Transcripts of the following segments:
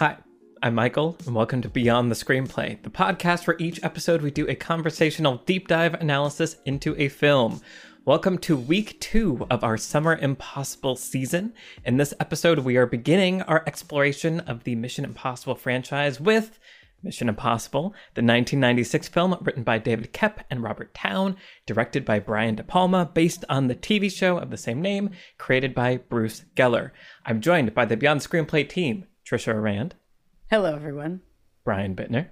Hi, I'm Michael, and welcome to Beyond the Screenplay, the podcast where each episode we do a conversational deep dive analysis into a film. Welcome to week two of our Summer Impossible season. In this episode, we are beginning our exploration of the Mission Impossible franchise with Mission Impossible, the 1996 film written by David Koepp and Robert Towne, directed by Brian De Palma, based on the TV show of the same name, created by Bruce Geller. I'm joined by the Beyond Screenplay team, Tricia Aurand, Hello, everyone. Brian Bitner,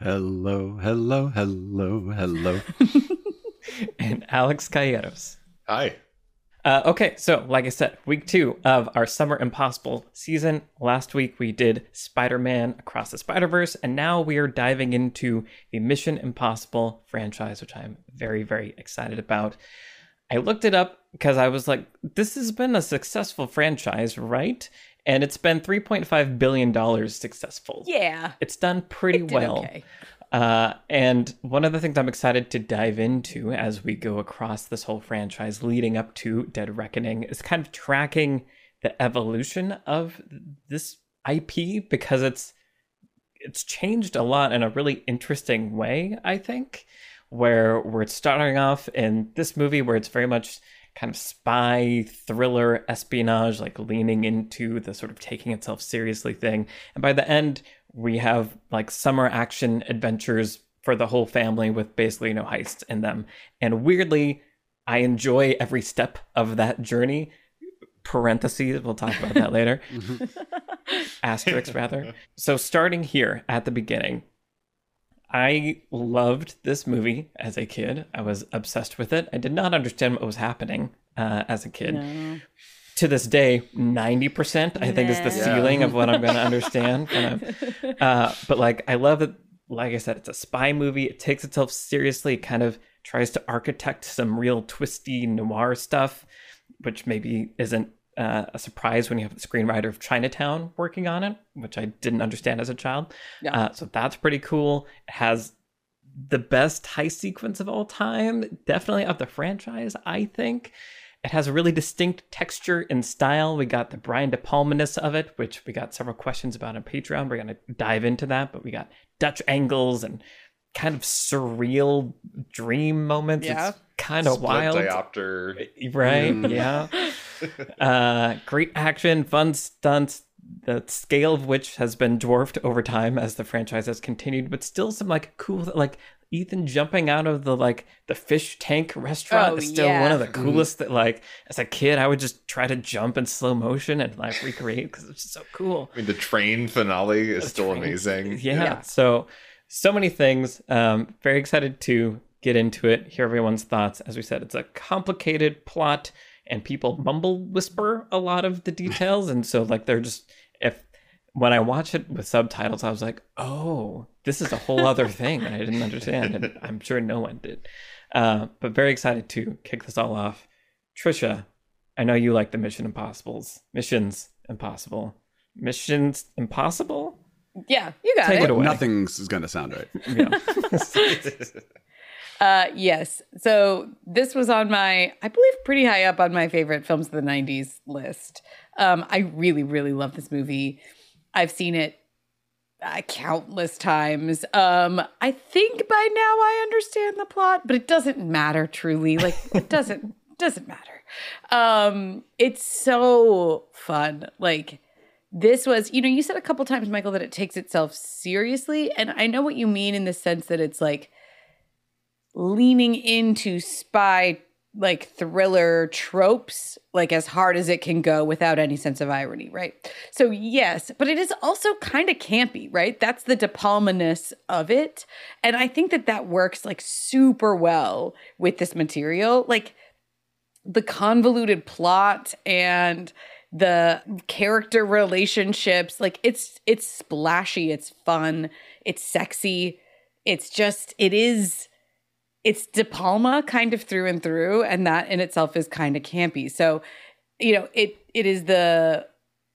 Hello, hello, hello, hello. and Alex Calleros. Hi. Uh, okay, so like I said, week two of our Summer Impossible season. Last week we did Spider Man Across the Spider Verse, and now we are diving into the Mission Impossible franchise, which I'm very, very excited about. I looked it up because I was like, this has been a successful franchise, right? And it's been $3.5 billion successful. Yeah. It's done pretty It well. okay. Uh, and one of the things I'm excited to dive into as we go across this whole franchise leading up to Dead Reckoning is kind of tracking the evolution of this IP because it's it's changed a lot in a really interesting way, I think, where we're starting off in this movie where it's very much kind of spy thriller espionage like leaning into the sort of taking itself seriously thing. And by the end we have like summer action adventures for the whole family with basically no heists in them. And weirdly i enjoy every step of that journey. Parentheses we'll talk about that later. Mm-hmm. Asterisks, rather. So starting here at the beginning I loved this movie as a kid. I was obsessed with it. I did not understand what was happening uh, as a kid. No. To this day, 90% I think is the Yeah. ceiling of what I'm going to understand. Uh, but like, I love it. Like I said, it's a spy movie. It takes itself seriously. It kind of tries to architect some real twisty noir stuff, which maybe isn't uh, a surprise when you have the screenwriter of Chinatown working on it, which I didn't understand as a child. Yeah. Uh, so that's pretty cool. It has the best heist sequence of all time, definitely of the franchise, I think. It has a really distinct texture and style. We got the Brian De Palma-ness of it, which we got several questions about on Patreon. We're going to dive into that, but we got Dutch angles and kind of surreal dream moments. Yeah. It's kind of Split wild. diopter. Right. Mm. Yeah. uh, great action, fun stunts. The scale of which has been dwarfed over time as the franchise has continued, but still some like cool, like Ethan jumping out of the like the fish tank restaurant Oh, is still yeah. one of the coolest. That like as a kid, I would just try to jump in slow motion and like recreate because it's so cool. I mean, the train finale is still Train- amazing. Yeah. So so many things. Um, very excited to get into it. Hear everyone's thoughts. As we said, it's a complicated plot, and people mumble whisper a lot of the details, and so like they're just if when I watch it with subtitles, I was like, oh, this is a whole other thing that I didn't understand, and I'm sure no one did. Uh, but very excited to kick this all off. Tricia, I know you like the Mission Impossibles. Missions Impossible. Missions Impossible? Yeah, you got Take it. it away. Nothing's going to sound right. Yeah. Uh, yes. So this was on my, I believe, pretty high up on my favorite films of the '90s list. Um, I really, really love this movie. I've seen it uh, countless times. Um, I think by now I understand the plot, but it doesn't matter truly. Like it doesn't doesn't matter. Um, it's so fun. Like this was, you know, you said a couple times, Michael, that it takes itself seriously. And I know what you mean in the sense that it's like leaning into spy like thriller tropes like as hard as it can go without any sense of irony right? So yes but it is also kind of campy right? That's the de palma-ness of it. And i think that that works like super well with this material. Like the convoluted plot and the character relationships like it's it's splashy it's fun it's sexy it's just it is it's De Palma kind of through and through, and that in itself is kind of campy. So, you know, it it is the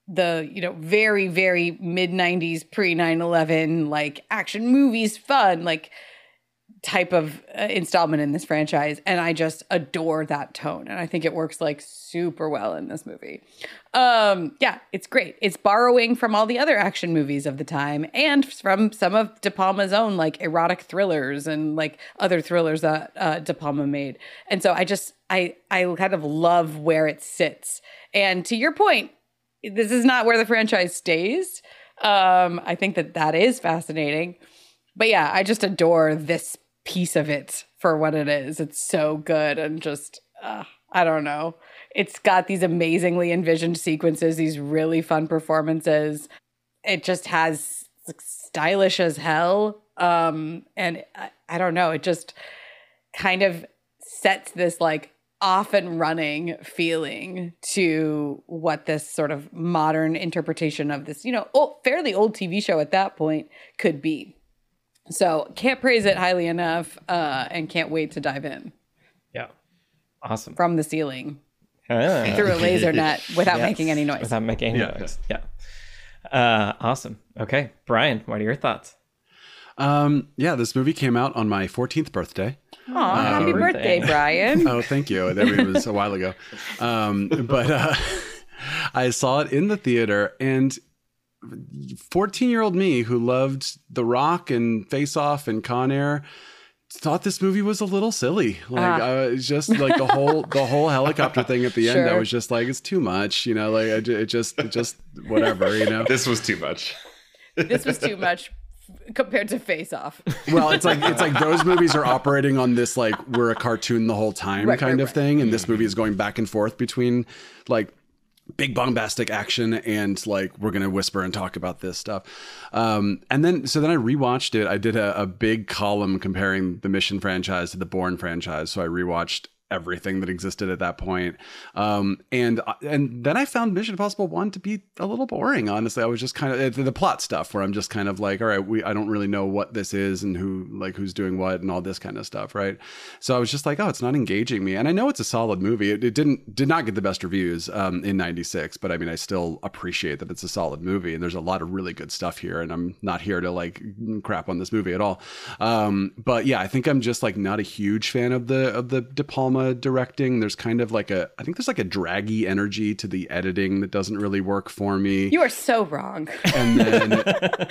the you know very very mid 90s pre 9/11 like action movies fun like type of uh, installment in this franchise and i just adore that tone and i think it works like super well in this movie. Um yeah it's great. It's borrowing from all the other action movies of the time and from some of de palma's own like erotic thrillers and like other thrillers that uh, de palma made. And so i just i i kind of love where it sits. And to your point this is not where the franchise stays. Um i think that that is fascinating. But yeah i just adore this piece of it for what it is. It's so good and just uh, I don't know. It's got these amazingly envisioned sequences, these really fun performances. It just has like, stylish as hell. Um, and I, I don't know, it just kind of sets this like off and running feeling to what this sort of modern interpretation of this, you know, old, fairly old TV show at that point could be. So can't praise it highly enough, uh, and can't wait to dive in Yeah. Awesome. from the ceiling Ah. through a laser net without Yes. making any noise. Without making any Yeah. noise. Yeah. Uh, awesome. Okay. Brian, what are your thoughts? Um, yeah, this movie came out on my 14th birthday. Aw, happy birthday. birthday, Brian. Oh, thank you. That was a while ago. Um, but uh, I saw it in the theater, and 14 year old me who loved The Rock and Face Off and Con Air thought this movie was a little silly like Ah. uh, just like the whole the whole helicopter thing at the end i was just like it's too much you know like I, ju- it just it just whatever you know This was too much. this was too much compared to Face Off. well it's like it's like those movies are operating on this like we're a cartoon the whole time Right, kind right, of right. thing and this movie is going back and forth between like big bombastic action and like we're gonna whisper and talk about this stuff. Um and then so then i rewatched it. I did a, a big column comparing the mission franchise to the Bourne franchise. So i rewatched everything that existed at that point. Um, and and then I found Mission Impossible One to be a little boring. Honestly, I was just kind of the plot stuff where I'm just kind of like, all right, we I don't really know what this is and who like who's doing what and all this kind of stuff, right? So I was just like, oh, it's not engaging me. And I know it's a solid movie. It, it didn't did not get the best reviews um, in '96, but I mean, I still appreciate that it's a solid movie. And there's a lot of really good stuff here. And I'm not here to like crap on this movie at all. Um, but yeah, I think I'm just like not a huge fan of the of the De Palma directing. There's kind of like a I think there's like a draggy energy to the editing that doesn't really work for me. You are so wrong. and then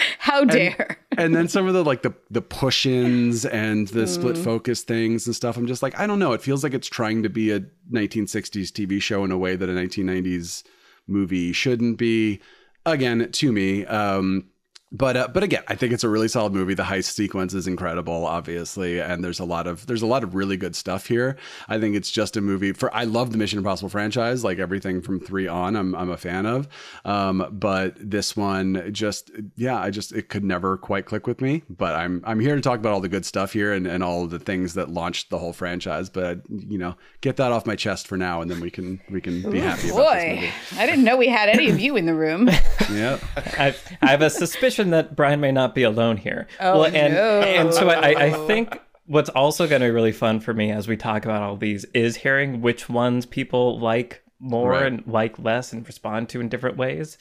How dare? and then some of the like the the push-ins and the split focus things and stuff. I'm just like I don't know. It feels like it's trying to be a 1960s TV show in a way that a 1990s movie shouldn't be. Again, to me. Um, but uh, but again, I think it's a really solid movie. The heist sequence is incredible, obviously, and there's a lot of there's a lot of really good stuff here. I think it's just a movie for. I love the Mission Impossible franchise, like everything from three on. I'm I'm a fan of, um, but this one just yeah, I just it could never quite click with me. But I'm I'm here to talk about all the good stuff here and and all the things that launched the whole franchise. But you know, get that off my chest for now, and then we can we can be happy about this Boy, movie. I didn't know we had any of you in the room. Yeah. I, I have a suspicion that Brian may not be alone here. Oh, and no. and so I, I think what's also going to be really fun for me as we talk about all these is hearing which ones people like more Right. and like less and respond to in different ways.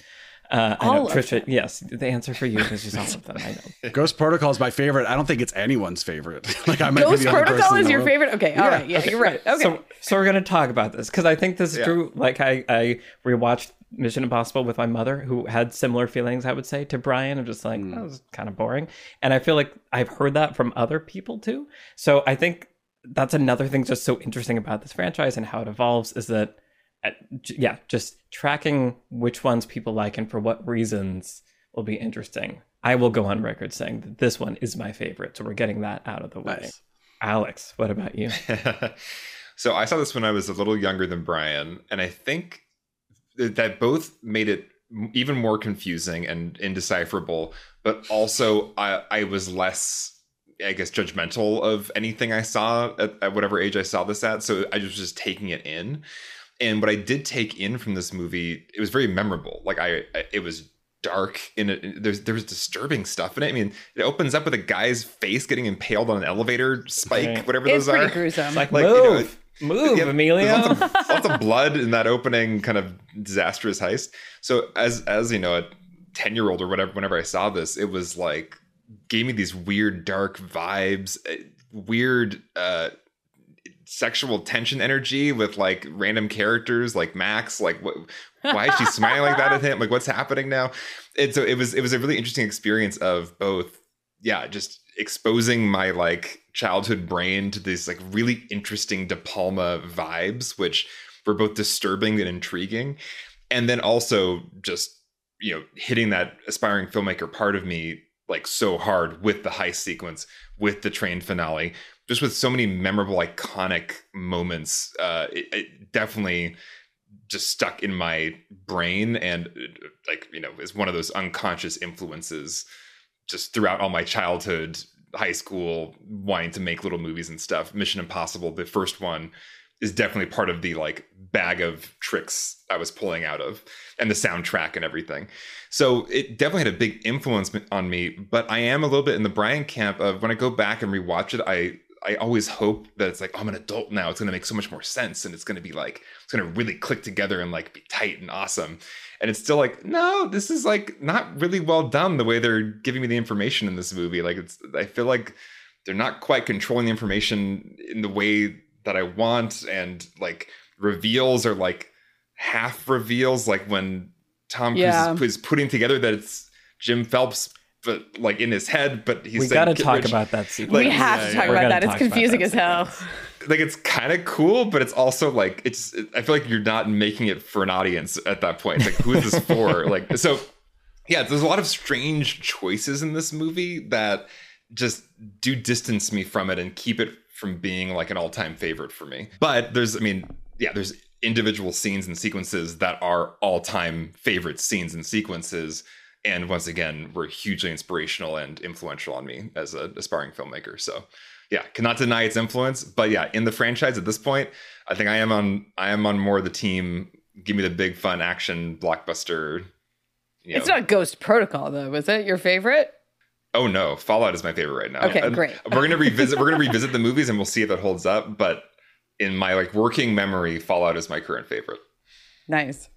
Uh, I All know, of Trisha, yes, the answer for you is just all of them. I know. Ghost Protocol is my favorite. I don't think it's anyone's favorite. like I might Ghost be the Protocol is your favorite? Okay, all right. Yeah, you're right. Okay. So, so we're gonna talk about this because I think this is Yeah. true. Like I, I rewatched Mission Impossible with my mother, who had similar feelings. I would say to Brian, of just like that was kind of boring, and I feel like I've heard that from other people too. So I think that's another thing just so interesting about this franchise and how it evolves is that uh, yeah, just tracking which ones people like and for what reasons will be interesting. I will go on record saying that this one is my favorite, so we're getting that out of the way. Nice. Alex, what about you? so I saw this when I was a little younger than Brian, and I think th- that both made it even more confusing and indecipherable, but also I, I was less, I guess, judgmental of anything I saw at, at whatever age I saw this at. So I was just taking it in. And what I did take in from this movie, it was very memorable. Like I, I it was dark in it. There's there was disturbing stuff in it. I mean, it opens up with a guy's face getting impaled on an elevator spike, Right. whatever It's those pretty are. gruesome. Like, Like, you move, know, move, Yeah, Emilio. Lots of, lots of blood in that opening kind of disastrous heist. So as as you know, a ten year old or whatever, whenever I saw this, it was like gave me these weird dark vibes, eh, weird uh sexual tension energy with like random characters like Max. Like what why is she smiling like that at him? Like what's happening now? And so it was it was a really interesting experience of both yeah, just exposing my like childhood brain to these like really interesting De Palma vibes, which were both disturbing and intriguing. And then also just, you know, hitting that aspiring filmmaker part of me like so hard with the heist sequence, with the train finale, just with so many memorable, iconic moments. Uh, it, it definitely just stuck in my brain and like, you know, is one of those unconscious influences just throughout all my childhood, high school, wanting to make little movies and stuff. Mission Impossible, the first one, is definitely part of the like bag of tricks I was pulling out of, and the soundtrack and everything. So it definitely had a big influence on me. But I am a little bit in the Brian camp of when I go back and rewatch it, I I always hope that it's like oh, I'm an adult now. It's going to make so much more sense, and it's going to be like it's going to really click together and like be tight and awesome. And it's still like no, this is like not really well done the way they're giving me the information in this movie. Like it's I feel like they're not quite controlling the information in the way that I want, and like reveals are like half reveals, like when Tom Cruise Yeah. is, is putting together that it's Jim Phelps, but like in his head, but he's we saying, got to talk rich." about that sequence. Like, we have yeah, to talk We're about that. It's confusing as hell. Like it's kind of cool, but it's also like it's. I feel like you're not making it for an audience at that point. It's like who is this for? like so, yeah. There's a lot of strange choices in this movie that just do distance me from it and keep it from being like an all-time favorite for me. But there's, I mean, yeah, there's individual scenes and sequences that are all-time favorite scenes and sequences. And once again, were hugely inspirational and influential on me as an aspiring filmmaker. So yeah, cannot deny its influence. But yeah, in the franchise at this point, I think I am on I am on more of the team. Give me the big fun action blockbuster. You It's know. not Ghost Protocol though, is it? Your favorite? Oh no, Fallout is my favorite right now. Okay, And great. We're gonna revisit. We're gonna revisit the movies, and we'll see if it holds up. But in my like working memory, Fallout is my current favorite. Nice.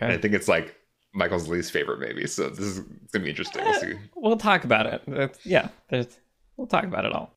And I think it's like Michael's least favorite, maybe. So this is gonna be interesting. We'll eh, see. We'll talk about it. That's- yeah, there's, we'll talk about it all.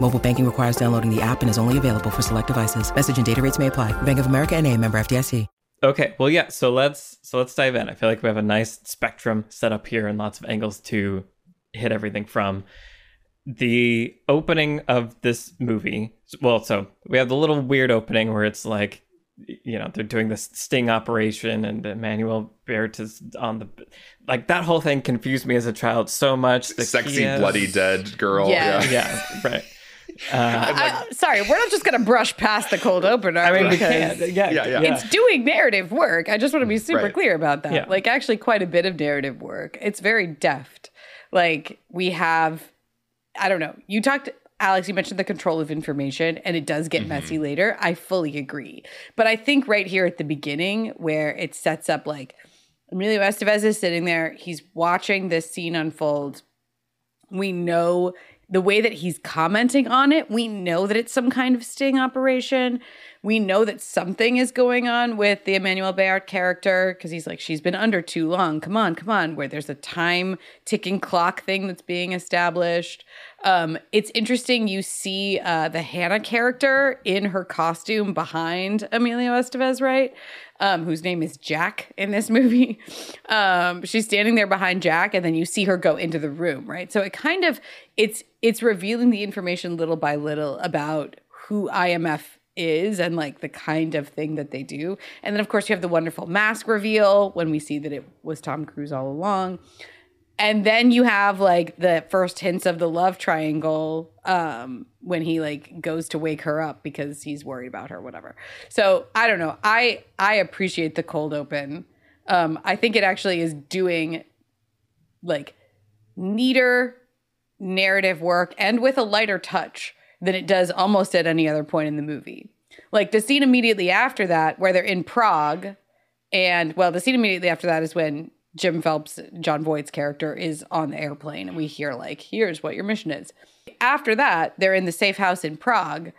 Mobile banking requires downloading the app and is only available for select devices. Message and data rates may apply. Bank of America and a member FDIC. Okay, well, yeah. So let's so let's dive in. I feel like we have a nice spectrum set up here and lots of angles to hit everything from. The opening of this movie. Well, so we have the little weird opening where it's like, you know, they're doing this sting operation and Emmanuelle Béart is on the, like that whole thing confused me as a child so much. The Sexy, Kias- bloody, dead girl. Yeah. Yeah. Yeah, right. Uh, I- sorry, we're not just gonna brush past the cold opener. I mean, because. Yeah, Yeah, yeah. yeah. It's doing narrative work. I just want to be super Right. clear about that. Yeah. Like, actually, quite a bit of narrative work. It's very deft. Like, we have, I don't know. You talked, Alex, you mentioned the control of information, and it does get messy later. I fully agree. But I think right here at the beginning, where it sets up like Emilio Estevez is sitting there, he's watching this scene unfold. We know the way that he's commenting on it, we know that it's some kind of sting operation. We know that something is going on with the Emmanuelle Béart character because he's like, she's been under too long. Come on, come on. Where there's a time ticking clock thing that's being established. Um, it's interesting. You see uh, the Hannah character in her costume behind Emilio Estevez, right? Um, whose name is Jack in this movie. Um, she's standing there behind Jack, and then you see her go into the room, right? So it kind of it's it's revealing the information little by little about who IMF is and like the kind of thing that they do. And then of course you have the wonderful mask reveal when we see that it was Tom Cruise all along. And then you have like the first hints of the love triangle um when he like goes to wake her up because he's worried about her whatever. So, I don't know. I I appreciate the cold open. Um I think it actually is doing like neater narrative work and with a lighter touch than it does almost at any other point in the movie. Like the scene immediately after that, where they're in Prague, and well, the scene immediately after that is when Jim Phelps, Jon Voight's character, is on the airplane, and we hear like, "Here's what your mission is." After that, they're in the safe house in Prague,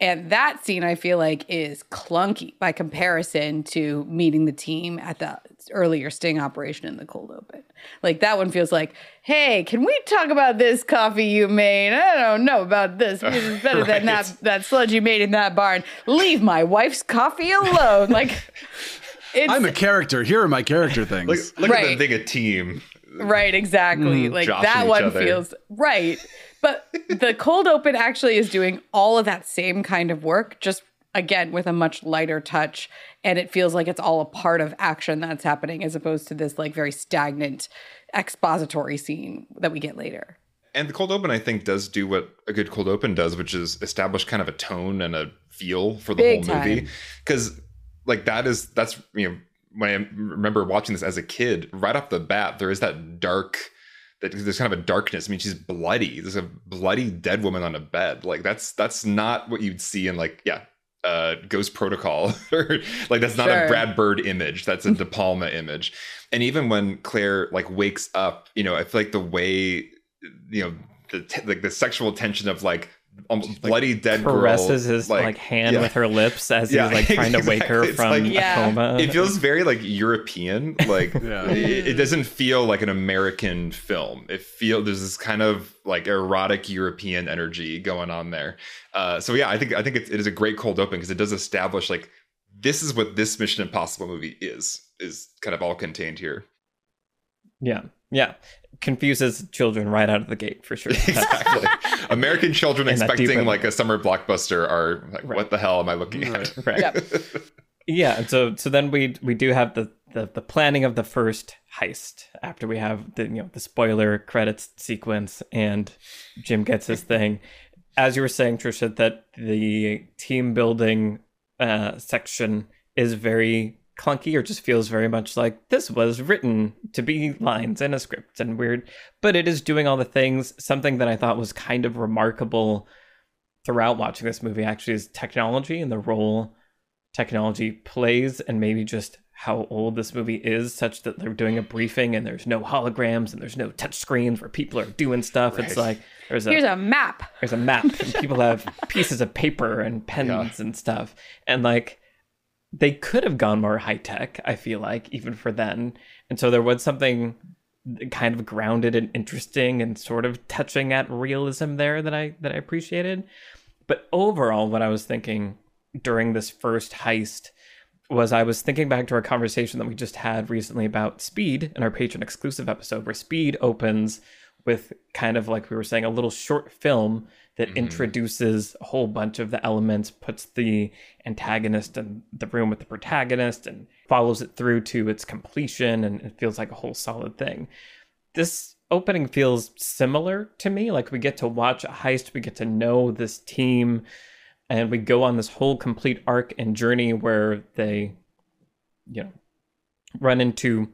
and that scene I feel like is clunky by comparison to meeting the team at the earlier sting operation in the cold open. Like that one feels like, hey, can we talk about this coffee you made? I don't know about this. This is better Right. than that that sludge you made in that barn. Leave my wife's coffee alone. Like it's I'm a character. Here are my character things. Look, look at Right. them being a team. Right, exactly. Mm, like that one other. feels right. But the cold open actually is doing all of that same kind of work, just again with a much lighter touch. And it feels like it's all a part of action that's happening as opposed to this like very stagnant expository scene that we get later. And the cold open, I think, does do what a good cold open does, which is establish kind of a tone and a feel for the Big whole movie. Because, like, that is that's you know when I remember watching this as a kid, right off the bat, there is that dark. That there's kind of a darkness. I mean, she's bloody. There's a bloody dead woman on a bed. Like that's that's not what you'd see in like yeah, uh, Ghost Protocol. or like that's not Sure. a Brad Bird image. That's a De Palma image. And even when Claire like wakes up, you know, I feel like the way you know the t- like the sexual tension of like um, bloody dead girl, caresses his like, hand yeah. with her lips as Yeah, he's like trying to wake her. It's from like- a Yeah. coma. It feels very like European. Like Yeah. it, it doesn't feel like an American film. It feel there's this kind of like erotic European energy going on there. Uh, so yeah, I think I think it, it is a great cold open because it does establish like this is what this Mission Impossible movie is is kind of all contained here. yeah, yeah, confuses children right out of the gate for sure. exactly. American children In that deep expecting like a summer blockbuster are like, Right. what the hell am I looking at? right. Yep. Yeah, and so so then we we do have the, the the planning of the first heist after we have the you know the spoiler credits sequence and Jim gets his thing. As you were saying, Tricia, that the team building uh, section is very clunky or just feels very much like this was written to be lines in a script and weird, but it is doing all the things. Something that I thought was kind of remarkable throughout watching this movie actually is technology and the role technology plays and maybe just how old this movie is such that they're doing a briefing and there's no holograms and there's no touch screens where people are doing stuff it's like there's a Here's a map. there's a map and people have pieces of paper and pens Yeah. and stuff and like they could have gone more high tech i feel like even for then and so there was something kind of grounded and interesting and sort of touching at realism there that i that i appreciated. But overall what i was thinking during this first heist was I was thinking back to our conversation that we just had recently about Speed in our Patreon exclusive episode, where Speed opens with kind of like we were saying, a little short film that mm-hmm. introduces a whole bunch of the elements, puts the antagonist in the room with the protagonist, and follows it through to its completion, and it feels like a whole solid thing. This opening feels similar to me. Like we get to watch a heist, we get to know this team and we go on this whole complete arc and journey where they you know run into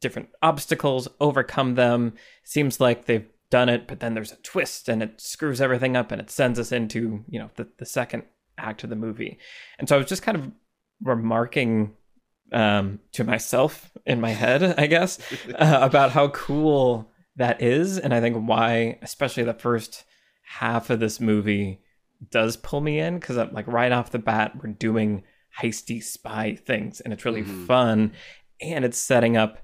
different obstacles overcome them seems like they've done it but then there's a twist and it screws everything up and it sends us into you know the, the second act of the movie and so i was just kind of remarking um, to myself in my head i guess uh, about how cool that is, and I think why, especially the first half of this movie, does pull me in because I'm like right off the bat, we're doing heisty spy things, and it's really mm-hmm. fun, and it's setting up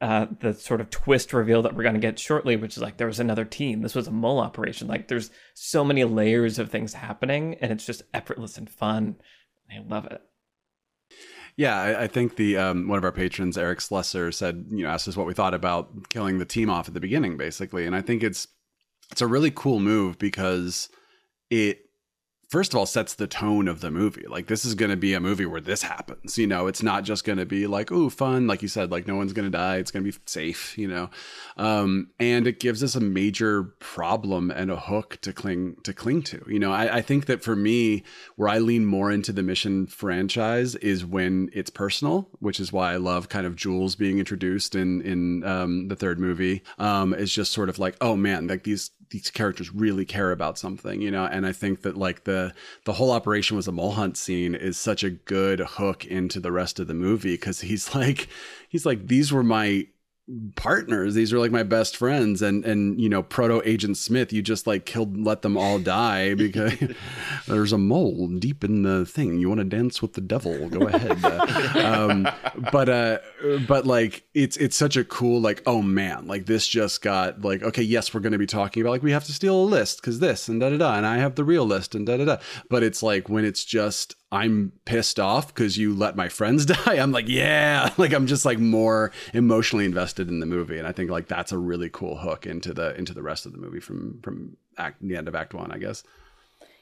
uh, the sort of twist reveal that we're going to get shortly, which is like there was another team. This was a mole operation. Like there's so many layers of things happening, and it's just effortless and fun. I love it. Yeah, I, I think the um, one of our patrons, Eric Slesser, said you know asked us what we thought about killing the team off at the beginning, basically, and I think it's it's a really cool move because it first of all sets the tone of the movie. Like this is going to be a movie where this happens. You know, it's not just going to be like, oh fun," like you said, like no one's going to die. It's going to be safe, you know. Um, and it gives us a major problem and a hook to cling to cling to. You know, I, I think that for me, where I lean more into the Mission franchise is when it's personal, which is why I love kind of Jules being introduced in in um, the third movie. Um, is just sort of like, oh man, like these these characters really care about something, you know. And I think that like the the whole operation was a mole hunt scene is such a good hook into the rest of the movie because he's like he's like these were my partners. These are like my best friends. And and you know proto agent smith you just like killed let them all die because there's a mole deep in the thing. You want to dance with the devil? Go ahead. Uh, um, but uh but like it's it's such a cool like oh man like this just got like okay yes we're going to be talking about like we have to steal a list because this and da da da and i have the real list and da da da. But it's like when it's just I'm pissed off because you let my friends die. I'm like, yeah, like I'm just like more emotionally invested in the movie, and I think like that's a really cool hook into the into the rest of the movie from from act the end of Act One, I guess.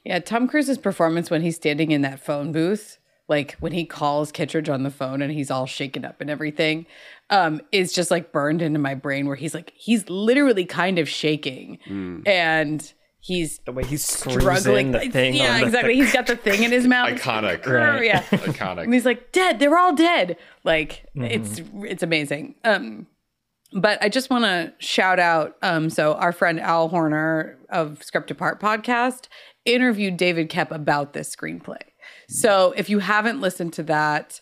Yeah, Tom Cruise's performance when he's standing in that phone booth, like when he calls Kittredge on the phone and he's all shaken up and everything, um, is just like burned into my brain. Where he's like, he's literally kind of shaking, mm. and he's the way he's struggling the thing yeah exactly he's got the thing in his mouth iconic right. yeah iconic and he's like dead they're all dead like mm-hmm. it's it's amazing um but I just want to shout out. Um, so our friend Al Horner of Script Apart podcast interviewed David Koepp about this screenplay. So if you haven't listened to that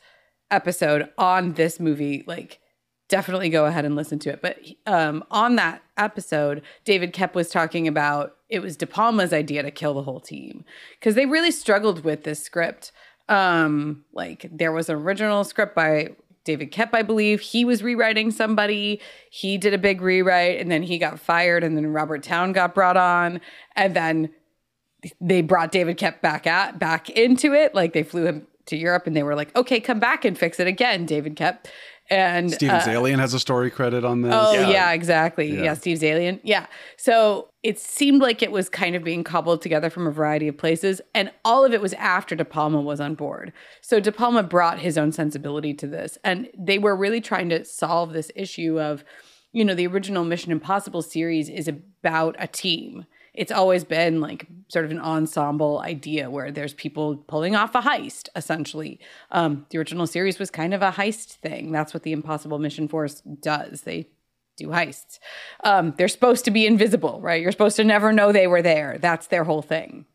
episode on this movie, like definitely go ahead and listen to it. But um, on that episode, David Koepp was talking about it was De Palma's idea to kill the whole team because they really struggled with this script. Um, like there was an original script by David Koepp, I believe. He was rewriting somebody. He did a big rewrite and then he got fired and then Robert Towne got brought on and then they brought David Koepp back at back into it. Like they flew him to Europe and they were like, "Okay, come back and fix it again, David Koepp." And Steve uh, Zaillian has a story credit on this. Oh yeah, yeah exactly. Yeah. yeah, Steve Zaillian. Yeah. So it seemed like it was kind of being cobbled together from a variety of places, and all of it was after De Palma was on board. So De Palma brought his own sensibility to this, and they were really trying to solve this issue of, you know, the original Mission Impossible series is about a team it's always been like sort of an ensemble idea where there's people pulling off a heist essentially. Um, the original series was kind of a heist thing. That's what the impossible mission force does. They do heists. Um, they're supposed to be invisible right? You're supposed to never know they were there. That's their whole thing.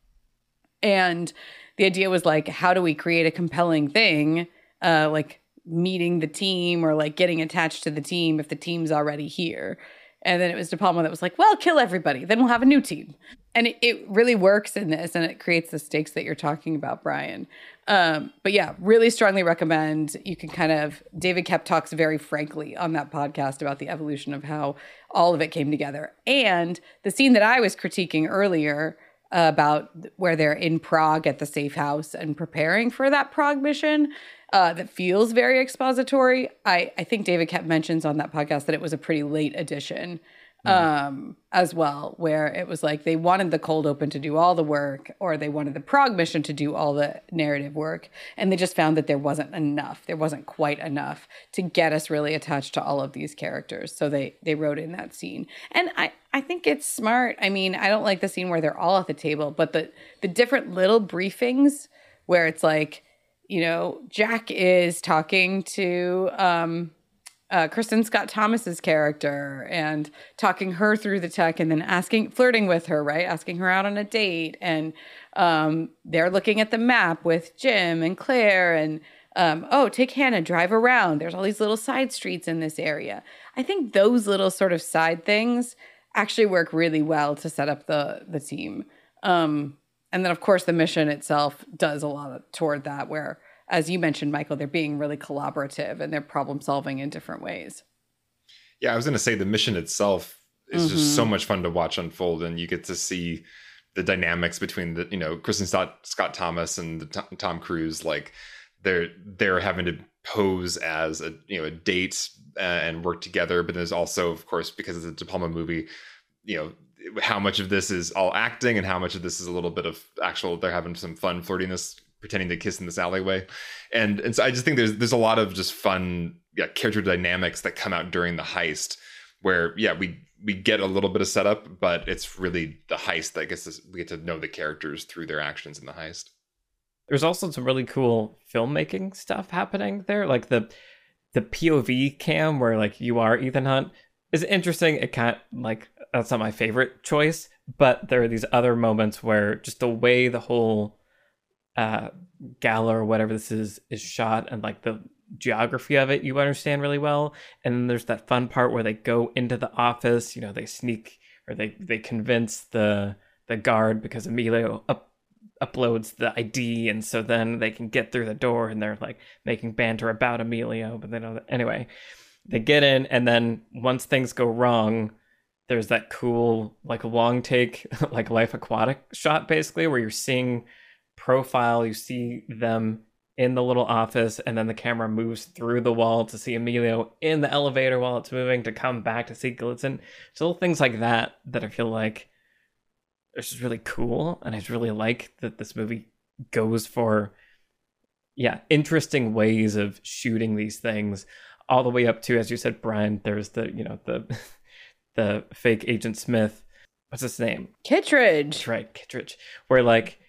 And the idea was like how do we create a compelling thing uh, like meeting the team or like getting attached to the team if the team's already here and then it was De Palma that was like, well, kill everybody. Then we'll have a new team. And it, it really works in this and it creates the stakes that you're talking about, Brian. Um, but yeah, really strongly recommend. You can kind of, David Koepp talks very frankly on that podcast about the evolution of how all of it came together. And the scene that I was critiquing earlier uh, about where they're in Prague at the safe house and preparing for that Prague mission uh, that feels very expository. I, I think David Koepp mentions on that podcast that it was a pretty late edition mm-hmm. um, as well, where it was like they wanted the cold open to do all the work, or they wanted the Prague mission to do all the narrative work, and they just found that there wasn't enough. There wasn't quite enough to get us really attached to all of these characters. So they they wrote in that scene, and I I think it's smart. I mean, I don't like the scene where they're all at the table, but the the different little briefings where it's like you know, Jack is talking to um, uh, Kristin Scott Thomas's character and talking her through the tech and then asking, flirting with her, right? Asking her out on a date. And um, they're looking at the map with Jim and Claire. And Um, oh, take Hannah, drive around. There's all these little side streets in this area. I think those little sort of side things actually work really well to set up the the team. Um, and then of course the mission itself does a lot toward that where as you mentioned michael they're being really collaborative and they're problem solving in different ways yeah i was going to say the mission itself is mm-hmm. just so much fun to watch unfold and you get to see the dynamics between the you know kristin scott, scott thomas and the tom cruise like they're they're having to pose as a you know a date uh, and work together but there's also of course because it's a de palma movie you know how much of this is all acting and how much of this is a little bit of actual they're having some fun flirtiness pretending to kiss in this alleyway. And and so i just think there's there's a lot of just fun yeah character dynamics that come out during the heist where yeah we we get a little bit of setup but it's really the heist that gets us we get to know the characters through their actions in the heist. There's also some really cool filmmaking stuff happening there. Like the the pov cam where like you are ethan hunt is interesting. It can't like that's not my favorite choice, but there are these other moments where just the way the whole uh, gala or whatever this is is shot and like the geography of it you understand really well. And then there's that fun part where they go into the office, you know, they sneak or they they convince the the guard because Emilio up, uploads the ID, and so then they can get through the door, and they're like making banter about Emilio. But they know anyway. They get in, and then once things go wrong, there's that cool like long take like life aquatic shot basically where you're seeing profile you see them in the little office and then the camera moves through the wall to see Emilio in the elevator while it's moving to come back to see Golitsyn. So little things like that that I feel like are just really cool and I just really like that this movie goes for yeah, interesting ways of shooting these things all the way up to as you said Brian there's the you know the the fake Agent Smith. What's his name? Kittredge. That's right, Kittredge. Where like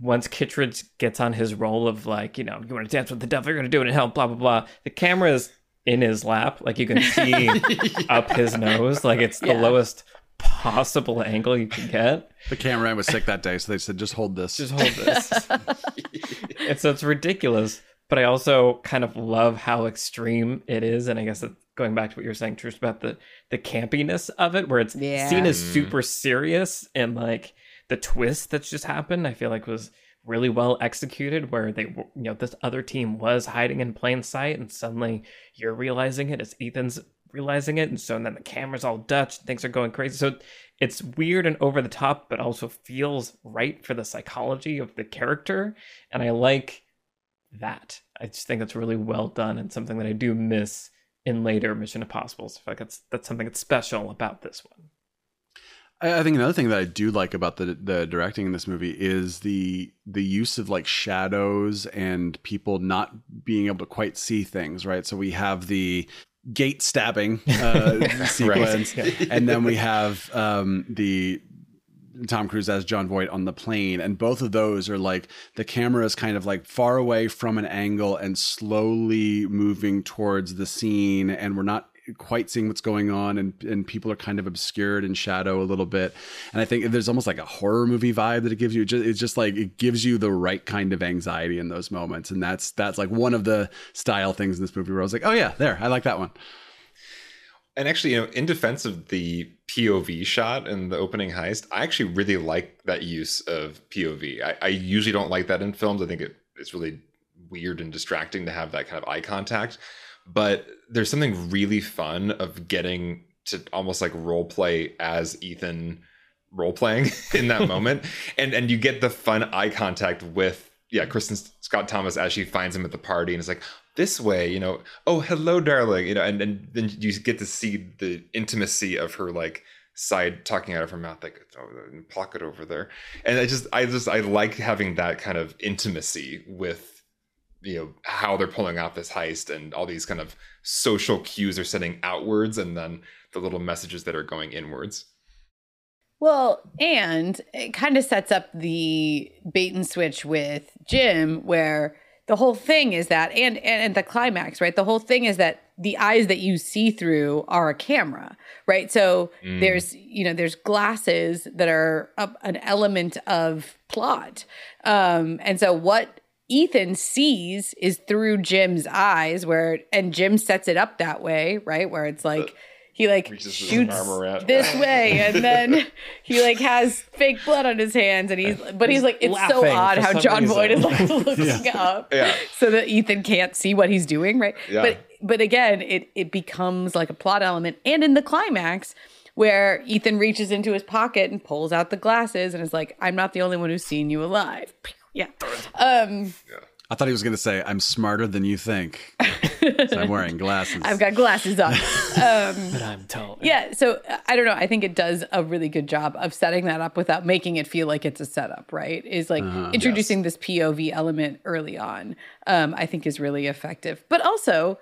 once Kittredge gets on his role of like, you know, you want to dance with the devil, you're gonna do it in hell, blah blah blah. The camera is in his lap, like you can see up his nose, like it's the lowest possible angle you can get. The cameraman was sick that day, so they said, "Just hold this. Just hold this." and so it's ridiculous, but I also kind of love how extreme it is, and I guess it going back to what you're saying, Trish, about the the campiness of it, where it's yeah. seen as mm. super serious and like the twist that's just happened, I feel like was really well executed. Where they, you know, this other team was hiding in plain sight, and suddenly you're realizing it as Ethan's realizing it, and so then the camera's all Dutch, and things are going crazy. So it's weird and over the top, but also feels right for the psychology of the character, and I like that. I just think that's really well done and something that I do miss in later Mission Impossibles. I feel like that's that's something that's special about this one. I think another thing that I do like about the the directing in this movie is the the use of like shadows and people not being able to quite see things, right? So we have the gate stabbing uh, sequence, right. and then we have um, the Tom Cruise as Jon Voight on the plane, and both of those are like the camera is kind of like far away from an angle and slowly moving towards the scene, and we're not quite seeing what's going on and and people are kind of obscured in shadow a little bit. And i think there's almost like a horror movie vibe that it gives you. It's just like it gives you the right kind of anxiety in those moments and that's that's like one of the style things in this movie where i was like oh yeah there i like that one and actually, you know, in defense of the POV shot in the opening heist, I actually really like that use of POV. I, I usually don't like that in films. I think it, it's really weird and distracting to have that kind of eye contact. But there's something really fun of getting to almost like role play as Ethan role playing in that moment, and and you get the fun eye contact with yeah Kristin Scott Thomas as she finds him at the party, and it's like, this way, you know, oh, hello, darling, you know, and, and then you get to see the intimacy of her like side talking out of her mouth, like oh, pocket over there. And I just, I just, I like having that kind of intimacy with, you know, how they're pulling off this heist and all these kind of social cues are sending outwards and then the little messages that are going inwards. Well, and it kind of sets up the bait and switch with Jim, where the whole thing is that and, and and the climax right the whole thing is that the eyes that you see through are a camera right so mm. there's you know there's glasses that are an element of plot um and so what Ethan sees is through Jim's eyes, where and Jim sets it up that way, right? Where it's like he like Reaches his shoots arm around. this way, and then he like has fake blood on his hands, and he's but he's like it's so odd how John reason. Boyd is like looking up, Yeah. so that Ethan can't see what he's doing, right? Yeah. But but again, it it becomes like a plot element, and in the climax. Where Ethan reaches into his pocket and pulls out the glasses and is like, "I'm not the only one who's seen you alive." Yeah, um, I thought he was going to say, "I'm smarter than you think." so I'm wearing glasses. I've got glasses on. But I'm told. Yeah, so uh, I don't know. I think it does a really good job of setting that up without making it feel like it's a setup, right? Is like introducing this POV element early on, um, I think is really effective. But also,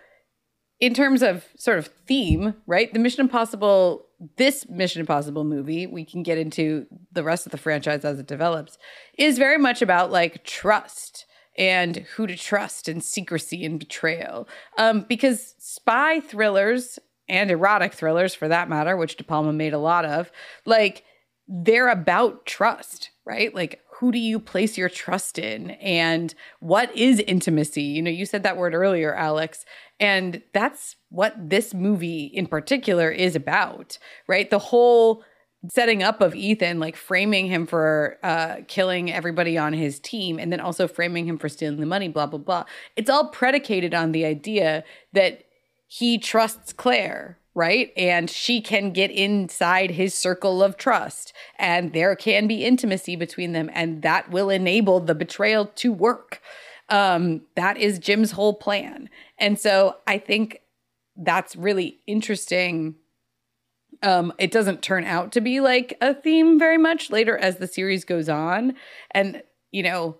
in terms of sort of theme, right? The Mission Impossible, this Mission Impossible movie, we can get into the rest of the franchise as it develops, is very much about like trust and who to trust and secrecy and betrayal. Um, because spy thrillers and erotic thrillers, for that matter, which De Palma made a lot of, like they're about trust, right? Like, who do you place your trust in? And what is intimacy? You know, you said that word earlier, Alex. And that's what this movie in particular is about, right? The whole setting up of Ethan, like framing him for uh, killing everybody on his team, and then also framing him for stealing the money, blah, blah, blah. It's all predicated on the idea that he trusts Claire, right? And she can get inside his circle of trust, and there can be intimacy between them, and that will enable the betrayal to work. Um, that is Jim's whole plan. And so I think that's really interesting. Um, it doesn't turn out to be like a theme very much later as the series goes on. And, you know,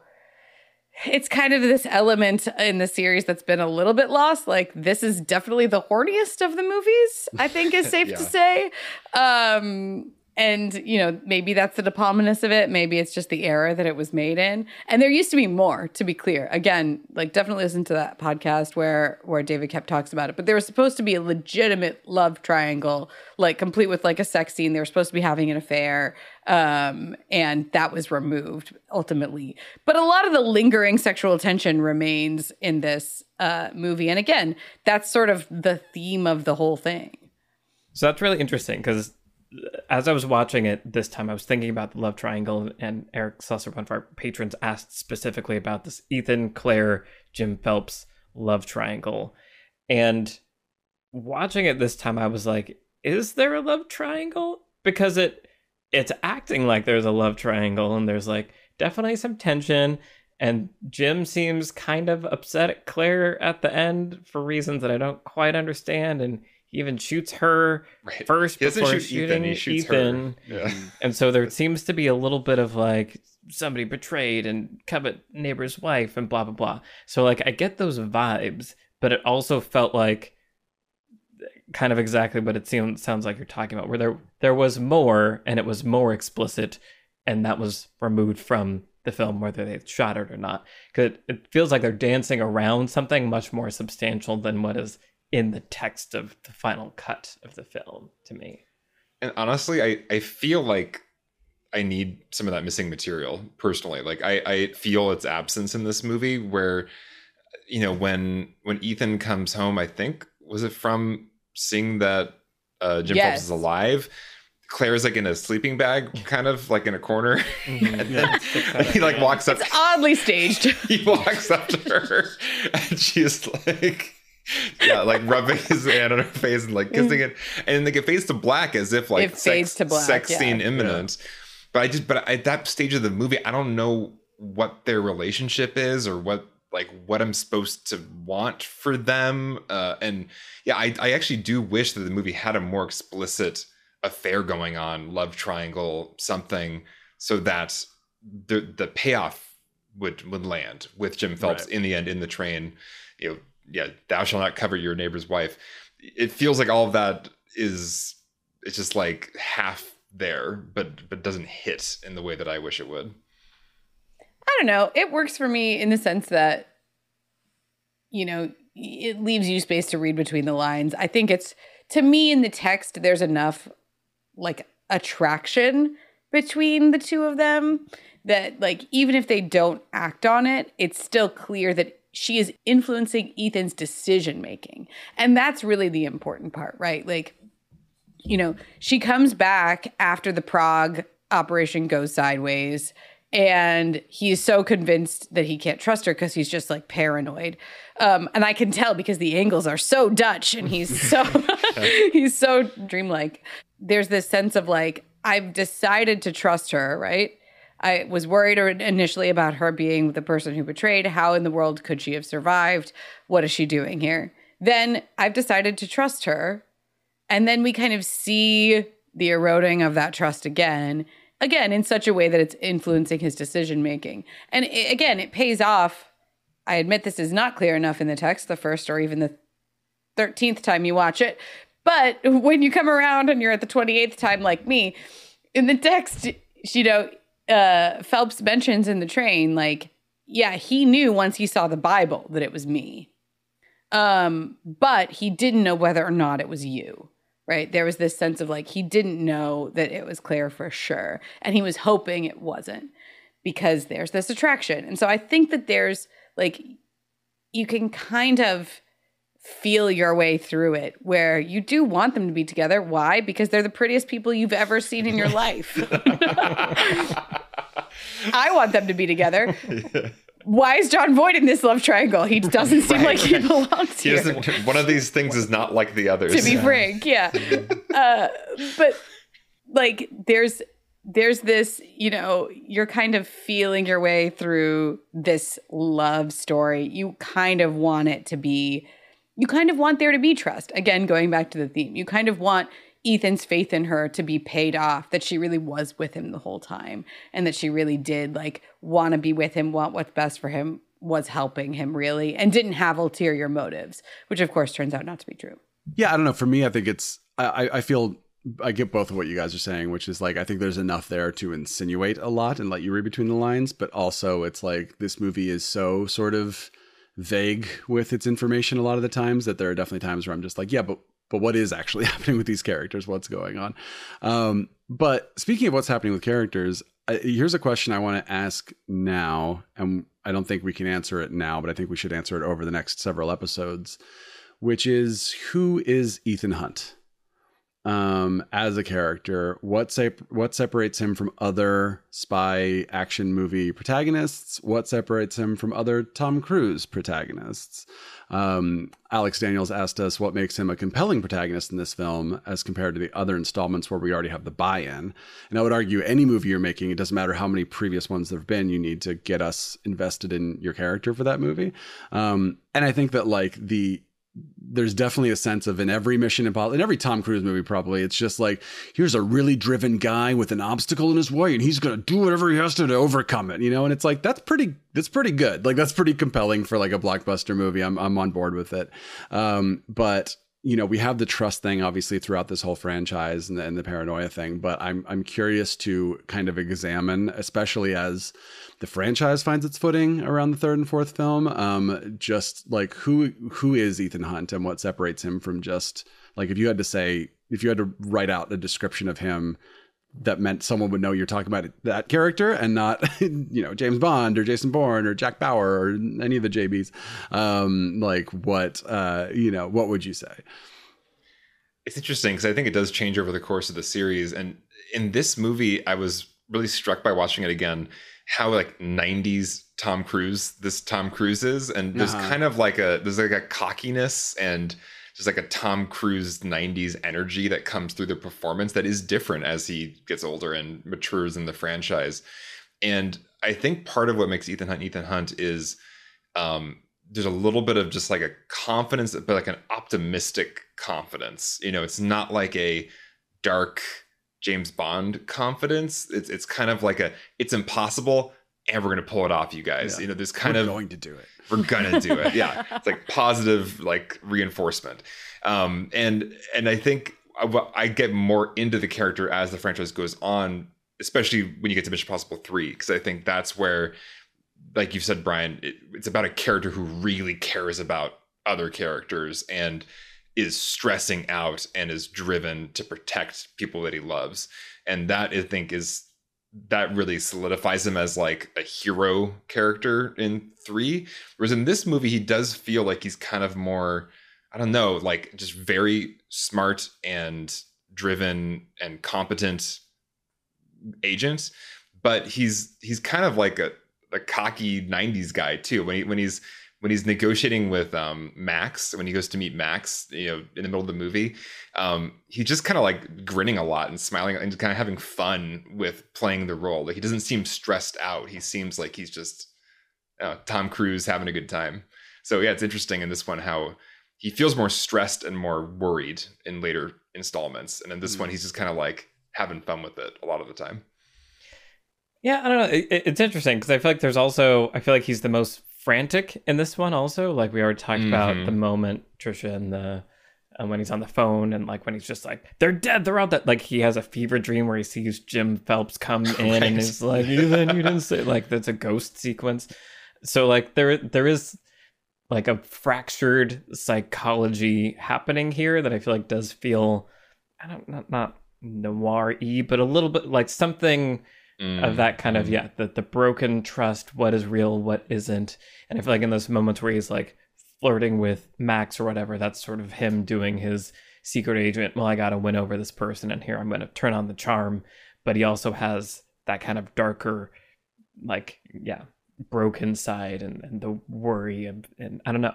it's kind of this element in the series that's been a little bit lost. Like this is definitely the horniest of the movies, I think is safe to say. Um and you know, maybe that's the De Palmaness of it. Maybe it's just the era that it was made in. And there used to be more, to be clear. Again, like definitely listen to that podcast where where David Koepp talks about it. But there was supposed to be a legitimate love triangle, like complete with like a sex scene. They were supposed to be having an affair um, and that was removed ultimately. But a lot of the lingering sexual tension remains in this uh, movie, and again, that's sort of the theme of the whole thing. So that's really interesting because as I was watching it this time, I was thinking about the love triangle, and Eric Susser, one of our patrons, asked specifically about this Ethan, Claire, Jim Phelps love triangle. And watching it this time, I was like, is there a love triangle? Because it it's acting like there's a love triangle, and there's like definitely some tension. And Jim seems kind of upset at Claire at the end for reasons that I don't quite understand. And he even shoots her Right. first He before shoot shooting Ethan. He shoots Ethan. her. Yeah. Mm. And so there seems to be a little bit of like somebody betrayed and covet neighbor's wife and blah blah blah. So like I get those vibes, but it also felt like kind of exactly what it seems sounds like you're talking about, where there there was more and it was more explicit, and that was removed from the film whether they shot it or not. Because it, it feels like they're dancing around something much more substantial than what is in the text of the final cut of the film to me. And honestly, I, I feel like I need some of that missing material personally. Like I, I feel its absence in this movie where, you know, when when Ethan comes home, I think was it from seeing that uh, Jim Phelps is alive. Claire's like in a sleeping bag, kind of like in a corner. and then he like walks up. It's oddly staged. he walks up to her, and she's like, yeah, like rubbing his hand on her face and like kissing it, and then they get fades to black as if like It fades sex, to black, sex yeah. scene imminent. But I just, but at that stage of the movie, I don't know what their relationship is or what like what I'm supposed to want for them. Uh, and yeah, I, I actually do wish that the movie had a more explicit affair going on, love triangle, something, so that the the payoff would would land with Jim Phelps Right. in the end in the train. You know, yeah, thou shalt not cover your neighbor's wife. It feels like all of that is it's just like half there, but but doesn't hit in the way that I wish it would. I don't know. It works for me in the sense that, you know, it leaves you space to read between the lines. I think it's, to me, in the text, there's enough like attraction between the two of them that like even if they don't act on it, it's still clear that she is influencing Ethan's decision making. And that's really the important part, right? Like you know, she comes back after the Prague operation goes sideways and he's so convinced that he can't trust her because he's just like paranoid um, and i can tell because the angles are so dutch and he's so he's so dreamlike there's this sense of like i've decided to trust her right i was worried initially about her being the person who betrayed. How in the world could she have survived? What is she doing here? Then i've decided to trust her. And then we kind of see the eroding of that trust again again in such a way that it's influencing his decision making and it, again it pays off. I admit this is not clear enough in the text the first or even the 13th time you watch it. But when you come around and you're at the 28th time like me in the text you know uh phelps mentions in the train like yeah he knew once he saw the bible that it was me um but he didn't know whether or not it was you right? There was this sense of like he didn't know that it was Claire for sure. And he was hoping it wasn't because there's this attraction. And so I think that there's like, you can kind of feel your way through it where you do want them to be together. Why? Because they're the prettiest people you've ever seen in your life. I want them to be together. why is Jon Voight in this love triangle? He doesn't seem right. like he belongs he here. One of these things is not like the others. To be frank, yeah. uh, but like, there's there's this, you know, you're kind of feeling your way through this love story. You kind of want it to be, you kind of want there to be trust. Again, going back to the theme, you kind of want Ethan's faith in her to be paid off, that she really was with him the whole time and that she really did like want to be with him, want what's best for him, was helping him really, and didn't have ulterior motives, which of course turns out not to be true. Yeah, I don't know. For me, I think it's, I, I feel I get both of what you guys are saying, which is like I think there's enough there to insinuate a lot and let you read between the lines, but also it's like this movie is so sort of vague with its information a lot of the times that there are definitely times where I'm just like, yeah, but but what is actually happening with these characters? What's going on? Um, but speaking of what's happening with characters, here's a question I want to ask now, and I don't think we can answer it now, but I think we should answer it over the next several episodes, which is who is Ethan Hunt? Um, as a character? What sep- what separates him from other spy action movie protagonists? What separates him from other Tom Cruise protagonists? Um, Alex Daniels asked us what makes him a compelling protagonist in this film as compared to the other installments where we already have the buy-in. And I would argue any movie you're making, it doesn't matter how many previous ones there have been, you need to get us invested in your character for that movie. Um, and I think that like the there's definitely a sense of in every Mission Impossible, in every Tom Cruise movie, probably it's just like here's a really driven guy with an obstacle in his way, and he's gonna do whatever he has to to overcome it, you know. And it's like that's pretty, that's pretty good. Like that's pretty compelling for like a blockbuster movie. I'm I'm on board with it. Um, but you know, we have the trust thing obviously throughout this whole franchise and the, and the paranoia thing, but I'm I'm curious to kind of examine, especially as the franchise finds its footing around the third and fourth film, um, just like who who is Ethan Hunt and what separates him from just like if you had to say if you had to write out a description of him that meant someone would know you're talking about that character and not, you know, James Bond or Jason Bourne or Jack Bauer or any of the JBs. Um, like what, uh, you know, what would you say? It's interesting because I think it does change over the course of the series. And in this movie, I was really struck by watching it again how like 90s Tom Cruise this Tom Cruise is and there's uh-huh. kind of like a there's like a cockiness and just like a Tom Cruise 90s energy that comes through the performance that is different as he gets older and matures in the franchise. And I think part of what makes Ethan Hunt Ethan Hunt is um, there's a little bit of just like a confidence, but like an optimistic confidence. You know, it's not like a dark James Bond confidence. It's it's kind of like a it's impossible and we're gonna pull it off, you guys. Yeah. You know, this kind we're of going to do it. We're gonna do it. Yeah. It's like positive like reinforcement. Um and and i think I, I get more into the character as the franchise goes on especially when you get to mission possible 3 because i think that's where like you said brian it, it's about a character who really cares about other characters and is stressing out and is driven to protect people that he loves. And that i think is that really solidifies him as like a hero character in three. Whereas in this movie, he does feel like he's kind of more, I don't know, like just very smart and driven and competent agent. But he's he's kind of like a, a cocky 90s guy too. When he when he's when he's negotiating with um, Max, when he goes to meet Max, you know, in the middle of the movie, um, he's just kind of like grinning a lot and smiling and kind of having fun with playing the role. Like he doesn't seem stressed out. He seems like he's just uh, Tom Cruise having a good time. So yeah, it's interesting in this one how he feels more stressed and more worried in later installments, and in this mm-hmm. one he's just kind of like having fun with it a lot of the time. Yeah, I don't know. It, it's interesting because I feel like there's also I feel like he's the most frantic in this one also. Like we already talked mm-hmm. about the moment Tricia and the and when he's on the phone and like when he's just like they're dead they're out that like he has a fever dream where he sees jim phelps come in right. and he's like even you didn't say like that's a ghost sequence so like there there is like a fractured psychology happening here that i feel like does feel i don't not not noir-y but a little bit like something mm. of that kind of mm. yeah the, the broken trust what is real what isn't and i feel like in those moments where he's like flirting with max or whatever that's sort of him doing his secret agent well i gotta win over this person and here i'm gonna turn on the charm but he also has that kind of darker like yeah broken side and, and the worry and, and i don't know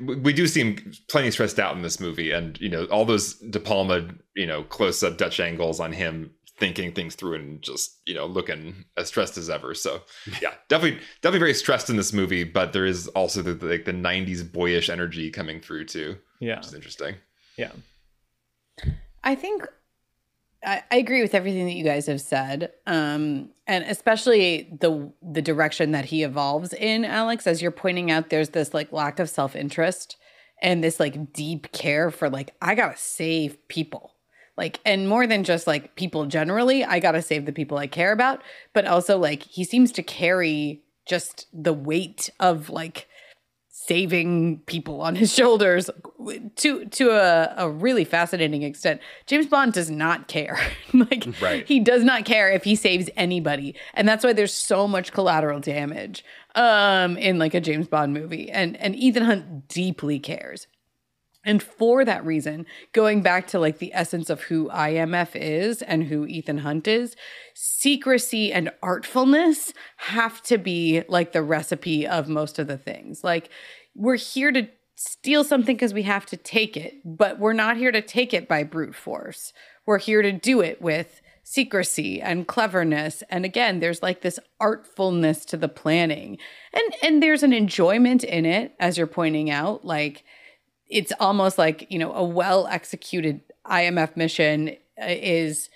we do seem plenty stressed out in this movie and you know all those de palma you know close up dutch angles on him thinking things through and just you know looking as stressed as ever. So yeah definitely definitely very stressed in this movie but there is also the like the 90s boyish energy coming through too yeah. which is interesting. Yeah. I think I, I agree with everything that you guys have said um and especially the the direction that he evolves in alex as you're pointing out there's this like lack of self-interest and this like deep care for like i gotta save people like and more than just like people generally i gotta save the people i care about but also like he seems to carry just the weight of like saving people on his shoulders to to a, a really fascinating extent. James bond does not care. Like right. he does not care if he saves anybody and that's why there's so much collateral damage um in like a james bond movie and and ethan hunt deeply cares and for that reason, going back to like the essence of who IMF is and who Ethan Hunt is, secrecy and artfulness have to be like the recipe of most of the things. Like, we're here to steal something because we have to take it, but we're not here to take it by brute force. We're here to do it with secrecy and cleverness and again there's like this artfulness to the planning and and there's an enjoyment in it as you're pointing out like it's almost like you know a well executed IMF mission uh, is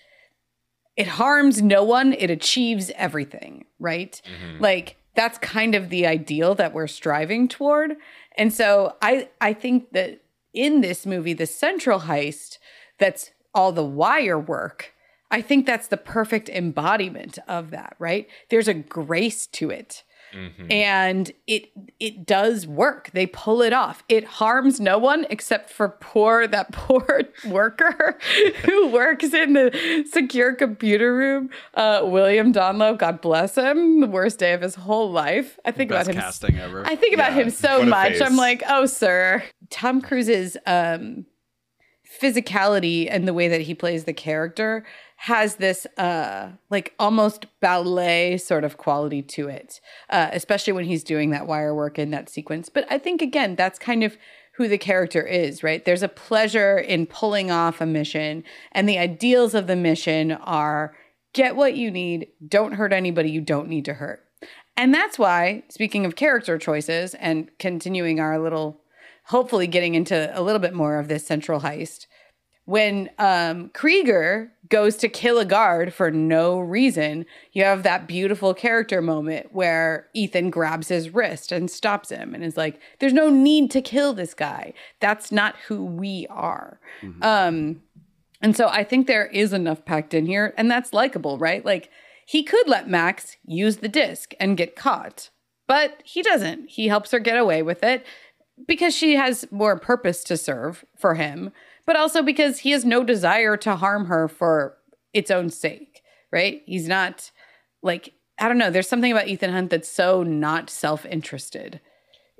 it harms no one it achieves everything right? Mm-hmm. like that's kind of the ideal that we're striving toward. And so i i think that in this movie the central heist that's all the wire work i think that's the perfect embodiment of that right? There's a grace to it Mm-hmm. And it it does work. They pull it off. It harms no one except for poor that poor worker who works in the secure computer room. Uh, William Donloe, God bless him, the worst day of his whole life. I think Best about him. Casting ever. I think yeah. about him so much. I'm like, oh, sir. Tom Cruise's um, physicality and the way that he plays the character has this uh like almost ballet sort of quality to it uh especially when he's doing that wire work in that sequence. But i think again that's kind of who the character is right? There's a pleasure in pulling off a mission and the ideals of the mission are get what you need. Don't hurt anybody you don't need to hurt. And that's why speaking of character choices and continuing our little hopefully getting into a little bit more of this central heist when um, Krieger goes to kill a guard for no reason, you have that beautiful character moment where Ethan grabs his wrist and stops him and is like, there's no need to kill this guy. That's not who we are. Mm-hmm. Um, and so I think there is enough packed in here, and that's likable, right? Like, he could let Max use the disc and get caught, but he doesn't. He helps her get away with it because she has more purpose to serve for him but also because he has no desire to harm her for its own sake, right? He's not like I don't know, there's something about Ethan Hunt that's so not self-interested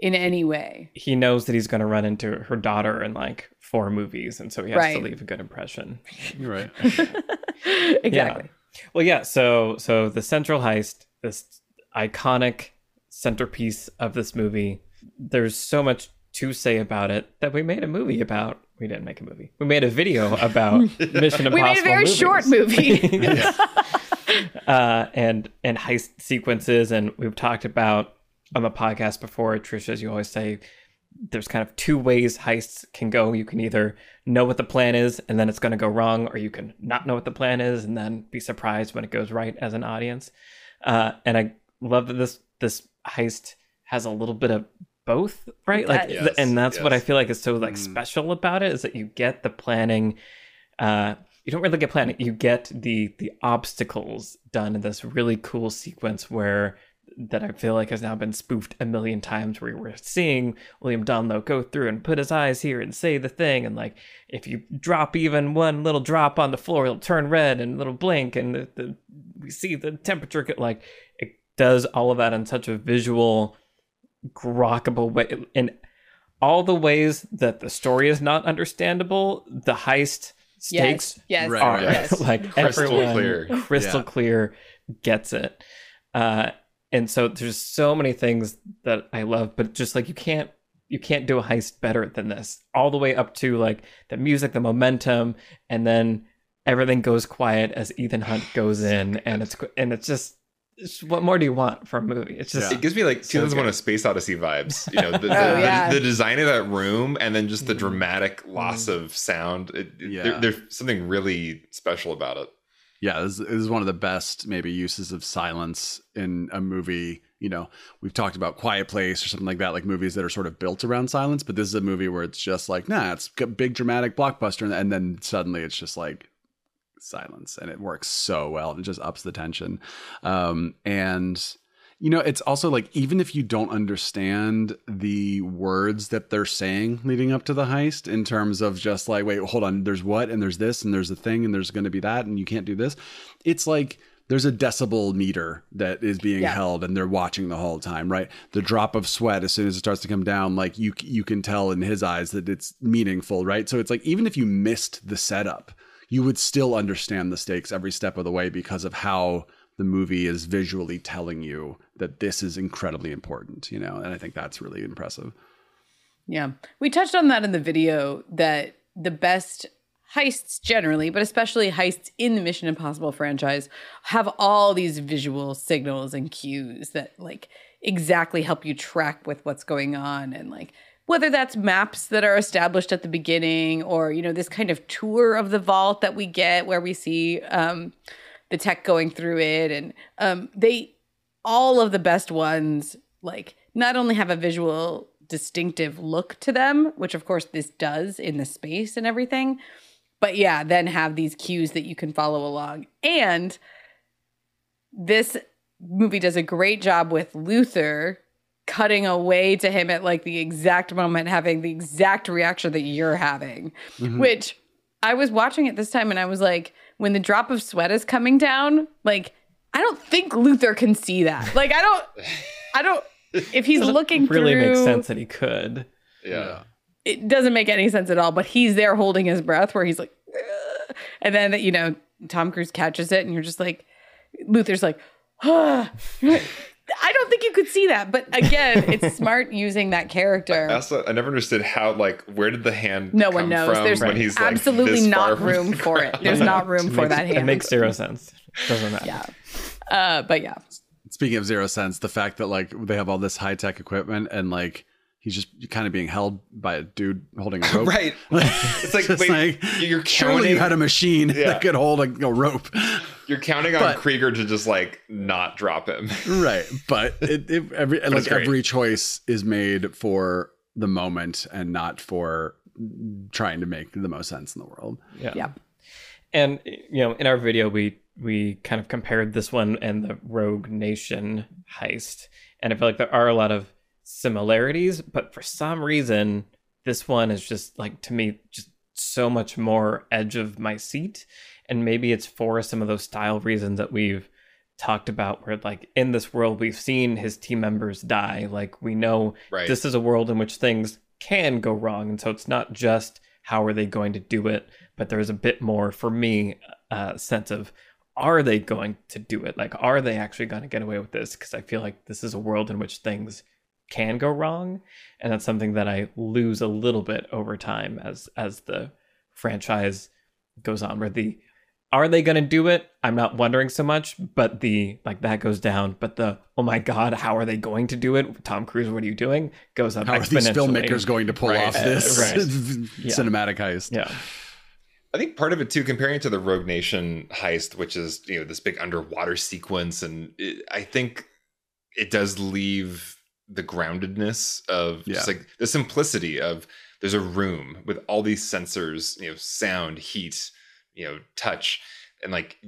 in any way. He knows that he's going to run into her daughter in like four movies, and so he has Right. to leave a good impression. You're right. exactly. Well, yeah. So, so the central heist, this iconic centerpiece of this movie. There's so much to say about it that we made a movie about. We didn't make a movie. We made a video about Mission Impossible. We made a very movies. short movie. uh, and and heist sequences, and we've talked about on the podcast before. Tricia, as you always say, there's kind of two ways heists can go. You can either know what the plan is, and then it's going to go wrong, or you can not know what the plan is, and then be surprised when it goes right as an audience. Uh, and I love that this this heist has a little bit of both, right? Like, does. th- and that's what I feel like is so like special about it is that you get the planning. Uh, you don't really get planning. You get the the obstacles done in this really cool sequence where that I feel like has now been spoofed a million times where we're seeing William Donloe go through and put his eyes here and say the thing and like if you drop even one little drop on the floor it'll turn red and it'll blink and the, the we see the temperature get like it does all of that in such a visual grokkable way in all the ways that the story is not understandable the heist stakes yes. Yes. Are right. yes. like Crystal everyone clear. crystal Yeah. clear gets it uh and so there's so many things that i love but just like you can't you can't do a heist better than this all the way up to like the music the momentum and then everything goes quiet as ethan hunt goes in and it's and it's just it's, what more do you want from a movie it's just Yeah. It gives me like So 2001: good. A Space Odyssey vibes. You know, the, the, Oh, yeah. the, the design of that room, and then just the Mm. dramatic loss of sound. It, it- Yeah. there- there's something really special about it. yeah, this, this is one of the best maybe uses of silence in a movie. You know, we've talked about Quiet Place or something like that, like movies that are sort of built around silence. But this is a movie where it's just like, nah, it's a big dramatic blockbuster, and, and then suddenly it's just like silence, and it works so well. It just ups the tension, um, and you know, it's also like even if you don't understand the words that they're saying leading up to the heist, in terms of just like, wait, hold on, there's what, and there's this, and there's a thing, and there's going to be that, and you can't do this. It's like there's a decibel meter that is being Yeah. held, and they're watching the whole time, right? The drop of sweat as soon as it starts to come down, like you you can tell in his eyes that it's meaningful, right? So it's like even if you missed the setup, you would still understand the stakes every step of the way because of how the movie is visually telling you that this is incredibly important, you know, and I think that's really impressive. Yeah. We touched on that in the video that the best heists generally, but especially heists in the Mission Impossible franchise, have all these visual signals and cues that like exactly help you track with what's going on and like whether that's maps that are established at the beginning or you know this kind of tour of the vault that we get where we see um the tech going through it. And um they all of the best ones like not only have a visual distinctive look to them which of course this does in the space and everything but yeah then have these cues that you can follow along. And this movie does a great job with luther cutting away to him at like the exact moment having the exact reaction that you're having which i was watching it this time and i was like when the drop of sweat is coming down like i don't think luther can see that like i don't i don't if he's looking for it really through makes sense that he could Yeah. it doesn't make any sense at all but he's there holding his breath where he's like "Ugh." and then you know tom cruise catches it and you're just like luther's like "Ah." I don't think you could see that but again it's smart using that character. I also, I never understood how, like, where did the hand no one knows. from there's when he's absolutely this not room the for it. There's not room for that hand. it makes zero sense. Doesn't matter. Yeah uh but yeah. Speaking of zero sense, the fact that like they have all this high tech equipment and like he's just kind of being held by a dude holding a rope. Right. It's like, Just wait, you're surely counting, you had a machine Yeah. that could hold a, a rope. you're counting on But- Krieger to just like not drop him. right but it, it every like every choice is made for the moment and not for trying to make the most sense in the world yeah yeah and you know in our video we we kind of compared this one and the rogue nation heist and i feel like there are a lot of similarities but for some reason this one is just like to me just so much more edge of my seat. And maybe it's for some of those style reasons that we've talked about where like in this world we've seen his team members die. Like we know Right. this is a world in which things can go wrong. And so it's not just how are they going to do it but there's a bit more for me uh sense of are they going to do it? Like are they actually going to get away with this? Because i feel like this is a world in which things can go wrong and that's something that i lose a little bit over time as as the franchise goes on where the are they going to do it i'm not wondering so much but the like that goes down but the oh my god how are they going to do it tom cruise what are you doing goes up How are these filmmakers going to pull Right. off this Uh, right. Yeah. cinematic heist? yeah I think part of it too, comparing it to the Rogue Nation heist, which is you know this big underwater sequence, and it, I think it does leave the groundedness of just like the simplicity of there's a room with all these sensors, you know, sound, heat, you know, touch, and like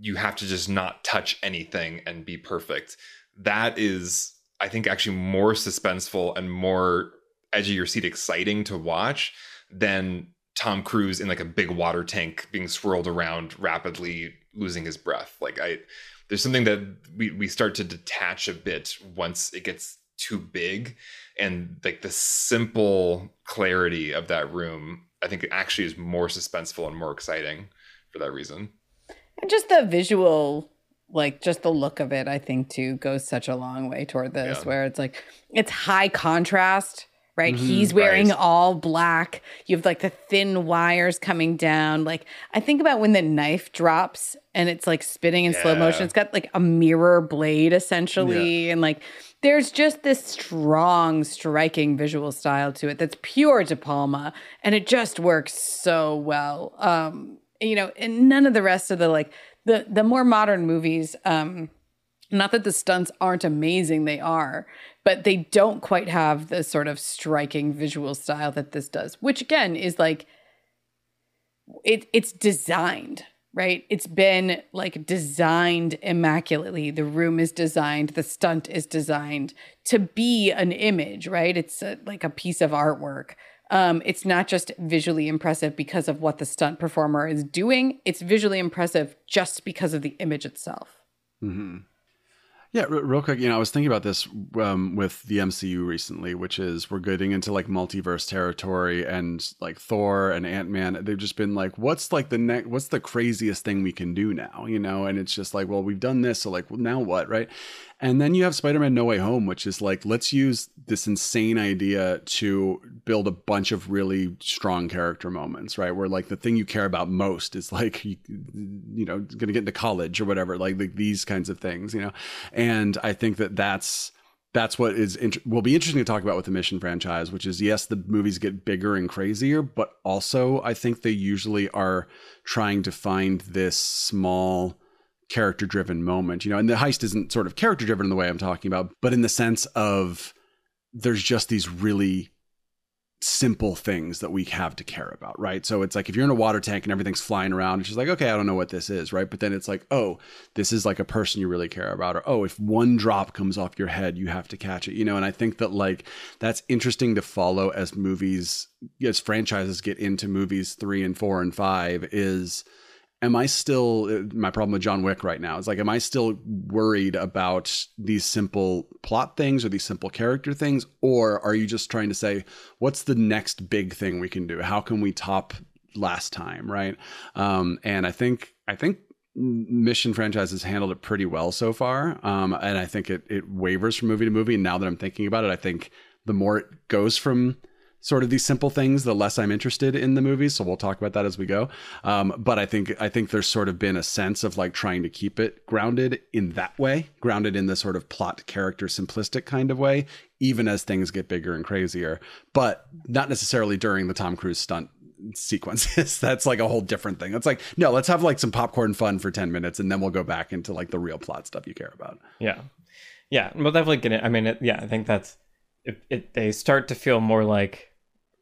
you have to just not touch anything and be perfect. That is, I think, actually more suspenseful and more edge of your seat exciting to watch than Tom Cruise in like a big water tank being swirled around rapidly losing his breath. Like I there's something that we we start to detach a bit once it gets too big and like the simple clarity of that room I think actually is more suspenseful and more exciting for that reason. And just the visual, like just the look of it, I think too goes such a long way toward this, Yeah. where it's like it's high contrast, right? Mhm. He's wearing Right. all black. You have like the thin wires coming down. Like I think about when the knife drops and it's like spinning in slow motion. It's got like a mirror blade essentially, and like there's just this strong, striking visual style to it that's pure De Palma, and it just works so well. Um, you know, and none of the rest of the like the the more modern movies. Um, not that the stunts aren't amazing, they are, but they don't quite have the sort of striking visual style that this does, which again is like it it's designed, right? It's been like designed immaculately. The room is designed, the stunt is designed to be an image, right? It's a, like a piece of artwork. Um, it's not just visually impressive because of what the stunt performer is doing. It's visually impressive just because of the image itself. hmm Yeah, real quick, you know, I was thinking about this um, with the MCU recently, which is we're getting into like multiverse territory, and like Thor and Ant Man, they've just been like, what's like the next, what's the craziest thing we can do now, you know? And it's just like, well, we've done this, so like, well, now what, right? And then you have Spider Man No Way Home, which is like, let's use this insane idea to build a bunch of really strong character moments, right? Where like the thing you care about most is like, you, you know, going to get into college or whatever, like, like these kinds of things, you know? And I think that that's, that's what is int- will be interesting to talk about with the mission franchise which is yes the movies get bigger and crazier but also i think they usually are trying to find this small character driven moment you know and the heist isn't sort of character driven in the way i'm talking about but in the sense of there's just these really simple things that we have to care about right? So it's like if you're in a water tank and everything's flying around it's just like okay i don't know what this is right? But then it's like oh this is like a person you really care about or oh if one drop comes off your head you have to catch it you know? And i think that like that's interesting to follow as movies as franchises get into movies 3 and 4 and 5 is am I still my problem with John Wick right now is like am I still worried about these simple plot things or these simple character things? Or are you just trying to say what's the next big thing we can do? How can we top last time right? Um and I think I think mission franchise has handled it pretty well so far. Um and I think it it wavers from movie to movie. And now that I'm thinking about it I think the more it goes from sort of these simple things, the less I'm interested in the movies. So we'll talk about that as we go. Um, but I think I think there's sort of been a sense of like trying to keep it grounded in that way, grounded in the sort of plot character simplistic kind of way, even as things get bigger and crazier. But not necessarily during the Tom Cruise stunt sequences. That's like a whole different thing. It's like, no, let's have like some popcorn fun for 10 minutes and then we'll go back into like the real plot stuff you care about. Yeah, yeah, we'll definitely get it. I mean, it, yeah, I think that's it, it. They start to feel more like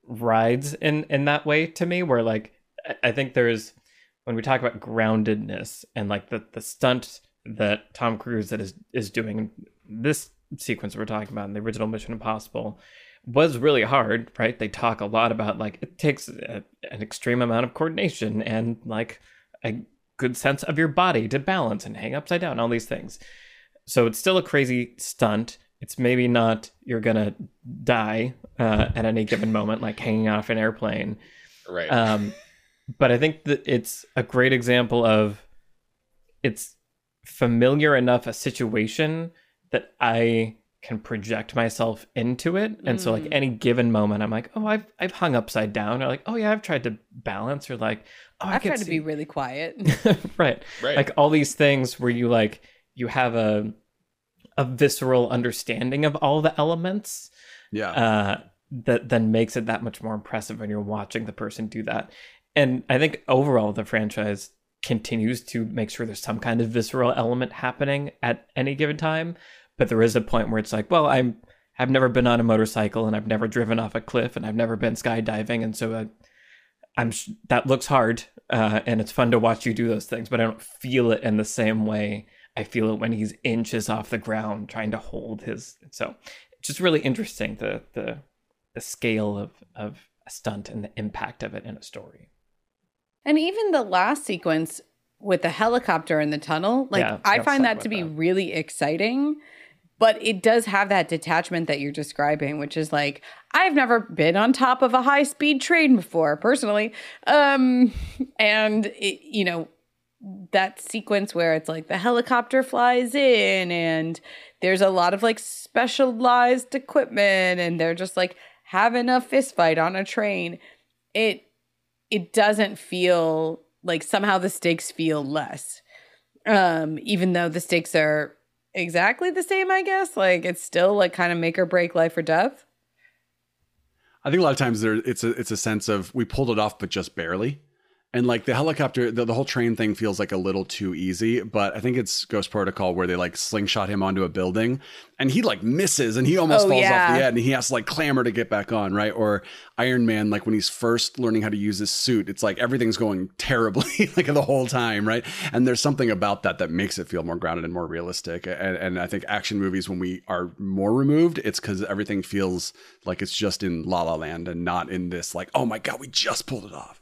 rides in in that way to me, where like I- think there's when we talk about groundedness and like the the stunt that Tom Cruise that is is doing this sequence we're talking about in the original Mission Impossible was really hard, right? They talk a lot about like it takes a, an extreme amount of coordination and like a good sense of your body to balance and hang upside down, all these things. So it's still a crazy stunt. It's maybe not you're gonna die uh, at any given moment, like hanging off an airplane. Right. Um, but I think that it's a great example of it's familiar enough a situation that I can project myself into it. And so like Mm. any given moment I'm like, oh I've I've hung upside down or like, oh yeah, I've tried to balance or like, oh I I've could tried to see- be really quiet. right. Right. Like all these things where you like you have a a visceral understanding of all the elements Yeah. uh, that then makes it that much more impressive when you're watching the person do that. And I think overall the franchise continues to make sure there's some kind of visceral element happening at any given time. But there is a point where it's like, well, I'm I've never been on a motorcycle and I've never driven off a cliff and I've never been skydiving, and so I, I'm that looks hard uh, and it's fun to watch you do those things, but I don't feel it in the same way I feel it when he's inches off the ground trying to hold his. So it's just really interesting the the the scale of of a stunt and the impact of it in a story. And even the last sequence with the helicopter in the tunnel, like Yeah, I find that to be that. really exciting. But it does have that detachment that you're describing, which is like, I've never been on top of a high speed train before, personally. Um, and, it, you know, that sequence where it's like the helicopter flies in and there's a lot of like specialized equipment and they're just like having a fist fight on a train. It it doesn't feel like somehow the stakes feel less um even though the stakes are exactly the same i guess like it's still like kind of make or break life or death I think a lot of times there it's a it's a sense of we pulled it off, but just barely. And like the helicopter, the, the whole train thing feels like a little too easy. But I think it's Ghost Protocol where they like slingshot him onto a building, and he like misses, and he almost Oh, falls off the end, and he has to like clamor to get back on, right? Or Iron Man, like when he's first learning how to use his suit, it's like everything's going terribly like the whole time, right? And there's something about that that makes it feel more grounded and more realistic. And, and I think action movies, when we are more removed, it's because everything feels like it's just in La La Land and not in this like, oh my god, we just pulled it off.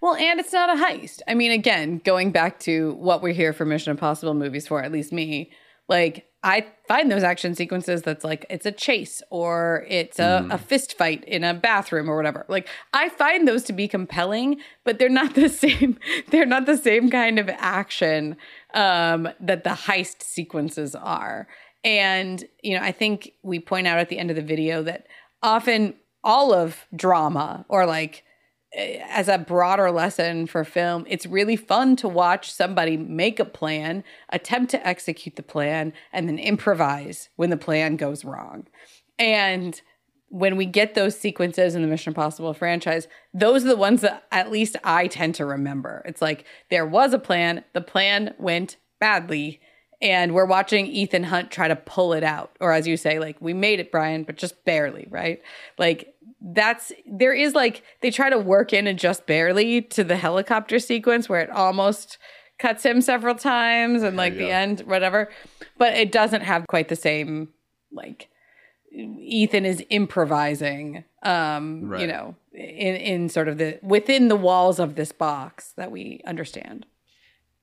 Well and it's not a heist. I mean again going back to what we're here for mission impossible movies for at least me like i find those action sequences that's like it's a chase or it's a, a fist fight in a bathroom or whatever. Like i find those to be compelling but they're not the same they're not the same kind of action um, that the heist sequences are. And you know i think we point out at the end of the video that often all of drama or like Eh, as a broader lesson for film, it's really fun to watch somebody make a plan, attempt to execute the plan, and then improvise when the plan goes wrong. And when we get those sequences in the Mission Impossible franchise, those are the ones that at least I tend to remember. It's like there was a plan, the plan went badly, and we're watching Ethan Hunt try to pull it out. Or as you say, like, we made it, Brian, but just barely, right? Like, that's there is like they try to work in and just barely to the helicopter sequence where it almost cuts him several times and like the end, whatever. But it doesn't have quite the same like Ethan is improvising, um, you know, in in sort of the within the walls of this box that we understand.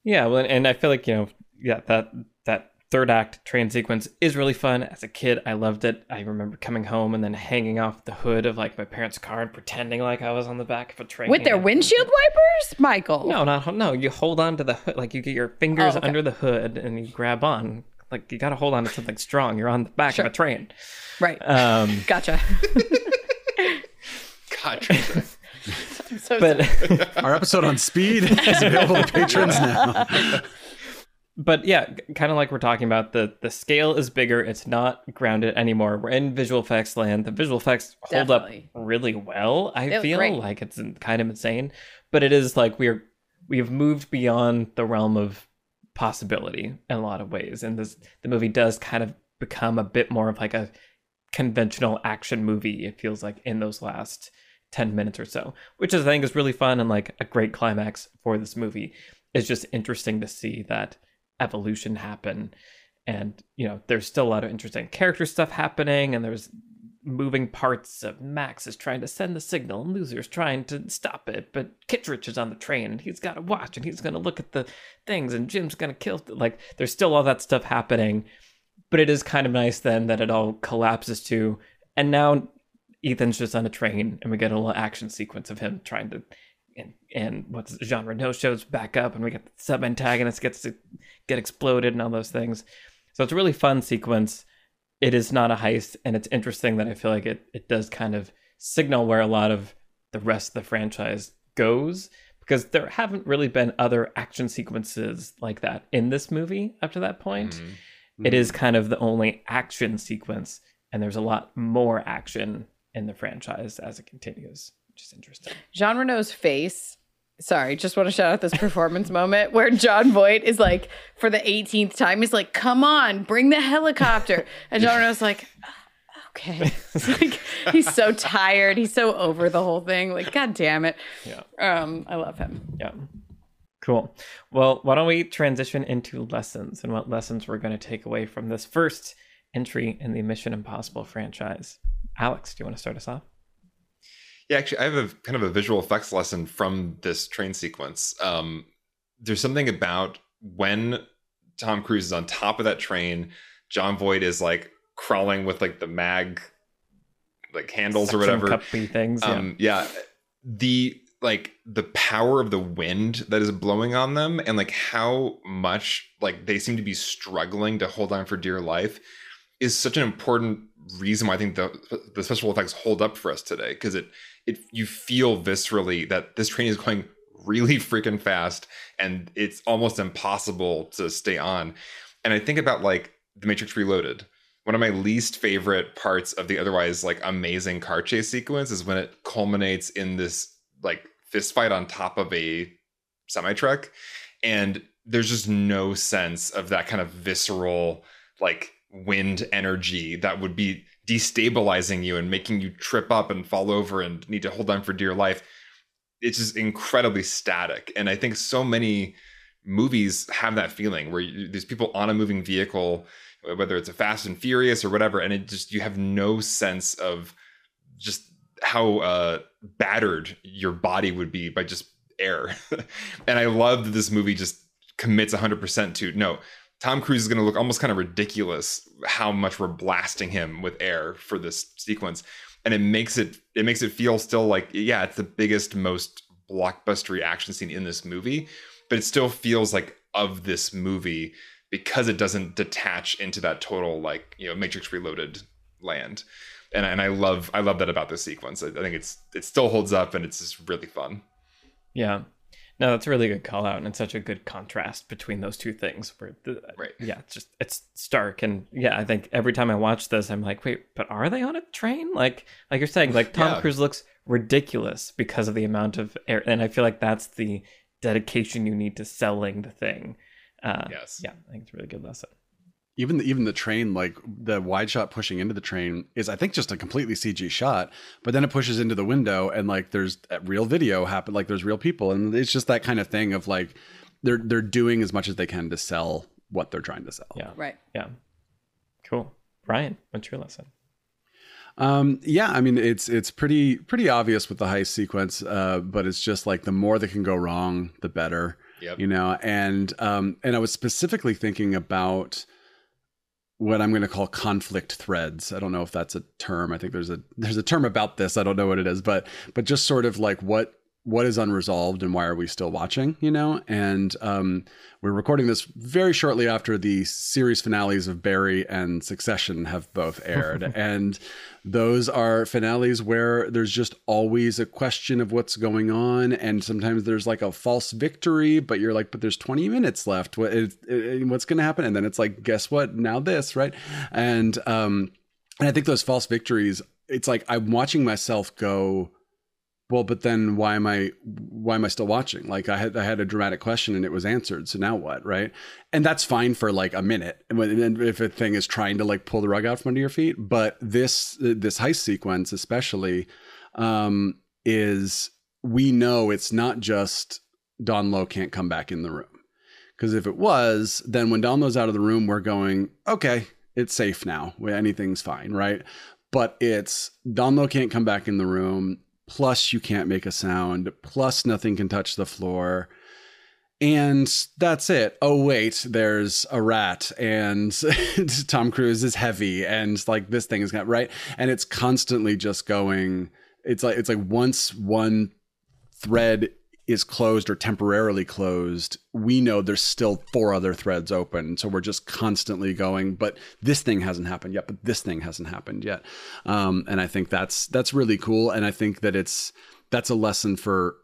Yeah, well, and I feel like you know, yeah, that that third act train sequence is really fun. As a kid, I loved it. I remember coming home and then hanging off the hood of like my parents' car and pretending like I was on the back of a train With their windshield wipers, Michael. No, not no. You hold on to the hood, like you get your fingers Oh, okay. under the hood and you grab on. Like you got to hold on to something strong. You're on the back Sure. of a train. Right. Um, gotcha. God, so but Our episode on speed is available to patrons now. But yeah, kind of like we're talking about the the scale is bigger. It's not grounded anymore. We're in visual effects land. The visual effects hold Definitely. up really well. I It feel like it's kind of insane, but it is like we're we've moved beyond the realm of possibility in a lot of ways, and this the movie does kind of become a bit more of like a conventional action movie. It feels like in those last 10 minutes or so, which is, I think is really fun and like a great climax for this movie. It's just interesting to see that evolution happen. And, you know, there's still a lot of interesting character stuff happening, and there's moving parts of Max is trying to send the signal and Luther's trying to stop it, but Kittredge is on the train and he's got to watch and he's going to look at the things and Jim's going to kill. Like, there's still all that stuff happening, but it is kind of nice then that it all collapses to, and now Ethan's just on a train and we get a little action sequence of him trying to. And, and what's Jean Reno shows back up, and we get the sub antagonist gets to get exploded and all those things. So it's a really fun sequence it is not a heist and it's interesting that i feel like it, it does kind of signal where a lot of the rest of the franchise goes because there haven't really been other action sequences like that in this movie up to that point Mm-hmm. It is kind of the only action sequence and there's a lot more action in the franchise as it continues which is interesting Jean Reno's face. Sorry, just want to shout out this performance moment where Jon Voight is like, for the 18th time, he's like, come on, bring the helicopter. And Jean Reno's like, okay. Like, he's so tired. He's so over the whole thing. Like, God damn it. Yeah. Um, I love him. Yeah. Cool. Well, why don't we transition into lessons and what lessons we're going to take away from this first entry in the Mission Impossible franchise? Alex, do you want to start us off? Yeah, actually, I have a kind of a visual effects lesson from this train sequence. Um, there's something about when Tom Cruise is on top of that train, Jon Voight is like crawling with like the mag like handles or Suction whatever. cuppy things. Yeah. Um, yeah, the like the power of the wind that is blowing on them, and like how much like they seem to be struggling to hold on for dear life, is such an important reason why I think the the special effects hold up for us today because it it you feel viscerally that this train is going really freaking fast and it's almost impossible to stay on. And I think about like The Matrix Reloaded. One of my least favorite parts of the otherwise like amazing car chase sequence is when it culminates in this like fist fight on top of a semi truck. And there's just no sense of that kind of visceral like wind energy that would be destabilizing you and making you trip up and fall over and need to hold on for dear life. It's just incredibly static. And I think so many movies have that feeling where you, there's people on a moving vehicle, whether it's a Fast and Furious or whatever, and it just, you have no sense of just how uh, battered your body would be by just air. and I love that this movie just commits 100% to no, Tom Cruise is going to look almost kind of ridiculous how much we're blasting him with air for this sequence, and it makes it it makes it feel still like yeah, it's the biggest, most blockbustery action scene in this movie, but it still feels like of this movie because it doesn't detach into that total like you know Matrix Reloaded land, and and I love I love that about this sequence. I, I think it's it still holds up and it's just really fun. Yeah. No, that's a really good call out, and it's such a good contrast between those two things. Where, the, Right. Yeah, it's just it's stark, and yeah, I think every time I watch this, I'm like, wait, but are they on a train? Like, like you're saying, like Tom Yeah. Cruise looks ridiculous because of the amount of air, and I feel like that's the dedication you need to selling the thing. Uh, Yes. Yeah, I think it's a really good lesson. Even the, even the train like the wide shot pushing into the train is i think just a completely cg shot but then it pushes into the window and like there's a real video happen like there's real people and it's just that kind of thing of like they're they're doing as much as they can to sell what they're trying to sell Yeah. Right. Yeah. Cool. Brian, what's your lesson? Um, yeah, I mean it's it's pretty pretty obvious with the heist sequence, uh, but it's just like the more that can go wrong, the better. Yep. You know, and um, and I was specifically thinking about what I'm going to call conflict threads. I don't know if that's a term. I think there's a there's a term about this. I don't know what it is, but but just sort of like what what is unresolved and why are we still watching? You know, and um, we're recording this very shortly after the series finales of Barry and Succession have both aired, and those are finales where there's just always a question of what's going on, and sometimes there's like a false victory, but you're like, but there's 20 minutes left. What it, what's going to happen? And then it's like, guess what? Now this, right? And um, and I think those false victories, it's like I'm watching myself go well but then why am i why am i still watching? Like i had i had a dramatic question and it was answered. So now what right? And that's fine for like a minute. And when and if a thing is trying to like pull the rug out from under your feet. But this this heist sequence especially um is we know it's not just Donloe can't come back in the room. Because if it was then when Donloe's out of the room we're going okay it's safe now. Anything's fine right? But it's Donloe can't come back in the room. Plus, you can't make a sound. Plus, nothing can touch the floor. And that's it. Oh, wait, there's a rat, and Tom Cruise is heavy, and like this thing is got right. And it's constantly just going. It's like it's like once one thread is closed or temporarily closed, we know there's still four other threads open. So we're just constantly going, but this thing hasn't happened yet, but this thing hasn't happened yet. Um, and I think that's that's really cool. And I think that it's that's a lesson for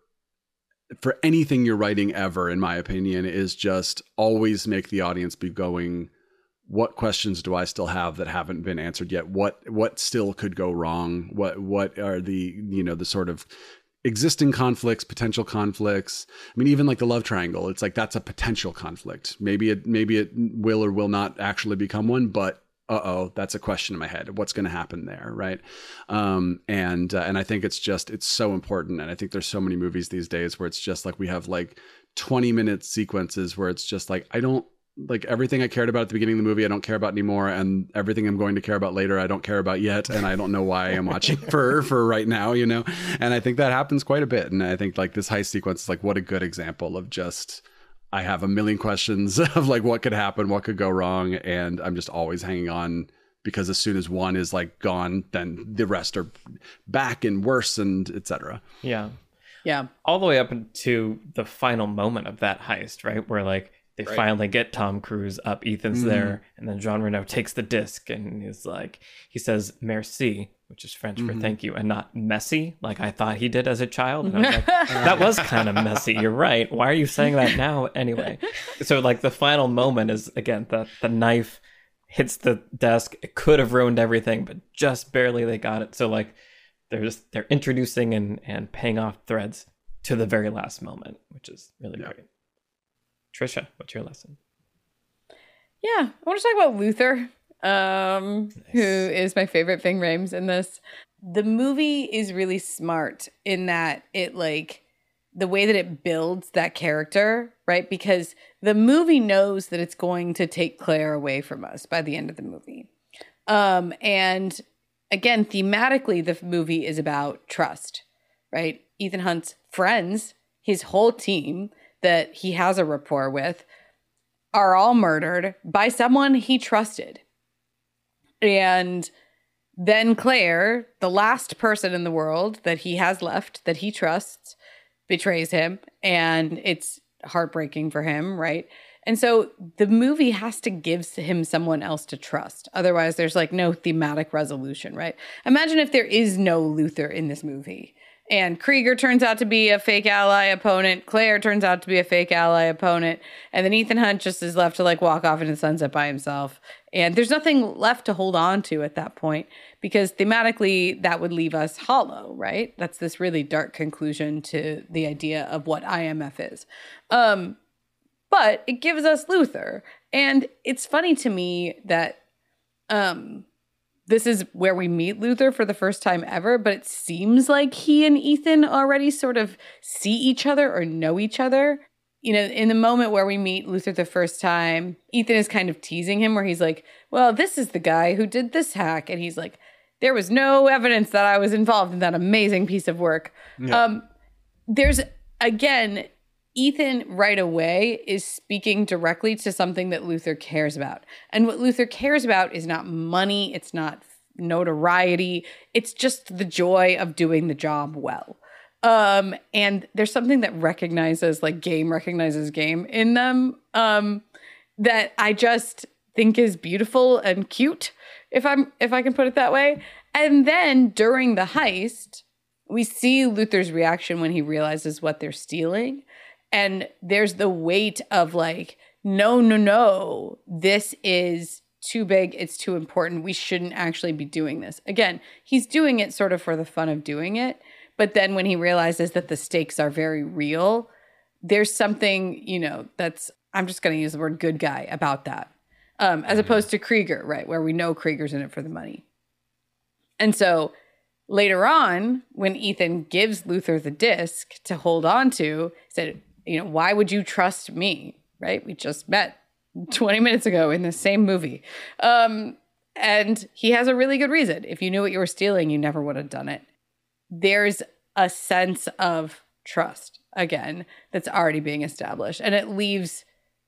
for anything you're writing ever, in my opinion, is just always make the audience be going, what questions do I still have that haven't been answered yet? What what still could go wrong? What what are the you know the sort of existing conflicts, potential conflicts. I mean, even like the love triangle, it's like that's a potential conflict. Maybe it maybe it will or will not actually become one, but uh oh, that's a question in my head. What's going to happen there, right? Um, and uh, and I think it's just it's so important, and I think there's so many movies these days where it's just like we have like 20 minute sequences where it's just like I don't like everything I cared about at the beginning of the movie, I don't care about anymore, and everything I'm going to care about later, I don't care about yet, and I don't know why I'm watching for for right now, you know. And I think that happens quite a bit, and I think like this heist sequence is like what a good example of just I have a million questions of like what could happen, what could go wrong, and I'm just always hanging on because as soon as one is like gone, then the rest are back and worse and etc. Yeah. Yeah. All the way up to the final moment of that heist, right? Where like they Right. finally get Tom Cruise up, Ethan's Mhm. there, and then Jean Reno takes the disc and he's like, he says merci, which is French for Mhm. thank you, and not messy, like I thought he did as a child. And I was like, that was kind of messy. You're right. Why are you saying that now anyway? So like the final moment is again the the knife hits the desk. It could have ruined everything, but just barely they got it. So like they're just they're introducing and and paying off threads to the very last moment, which is really Yeah. great. Tricia, what's your lesson? Yeah, I want to talk about Luther, um, who is my favorite Ving Rhames in this. The movie is really smart in that it like the way that it builds that character, right? Because the movie knows that it's going to take Claire away from us by the end of the movie. Um, and again, thematically, the movie is about trust, right? Ethan Hunt's friends, his whole team that he has a rapport with, are all murdered by someone he trusted. And then Claire, the last person in the world that he has left that he trusts, betrays him. And it's heartbreaking for him, right? And so the movie has to give him someone else to trust. Otherwise, there's like no thematic resolution, right? Imagine if there is no Luther in this movie. And Krieger turns out to be a fake ally opponent. Claire turns out to be a fake ally opponent. And then Ethan Hunt just is left to like walk off into the sunset by himself. And there's nothing left to hold on to at that point because thematically that would leave us hollow, right? That's this really dark conclusion to the idea of what IMF is. Um, but it gives us Luther. And it's funny to me that um this is where we meet Luther for the first time ever, but it seems like he and Ethan already sort of see each other or know each other. You know, in the moment where we meet Luther the first time, Ethan is kind of teasing him where he's like, Well, this is the guy who did this hack. And he's like, There was no evidence that I was involved in that amazing piece of work. Um, there's, again, Ethan right away is speaking directly to something that Luther cares about. And what Luther cares about is not money, it's not notoriety, it's just the joy of doing the job well. Um and there's something that recognizes like game recognizes game in them um that I just think is beautiful and cute if I'm if I can put it that way. And then during the heist, we see Luther's reaction when he realizes what they're stealing and there's the weight of like no no no this is too big it's too important we shouldn't actually be doing this. Again he's doing it sort of for the fun of doing it but then when he realizes that the stakes are very real there's something you know that's i'm just going to use the word good guy about that um, as opposed to krieger right where we know krieger's in it for the money. And so later on, when Ethan gives Luther the disc to hold on to, he said, you know, why would you trust me? Right? We just met 20 minutes ago in the same movie. Um, And he has a really good reason. If you knew what you were stealing, you never would have done it. There's a sense of trust again that's already being established. And it leaves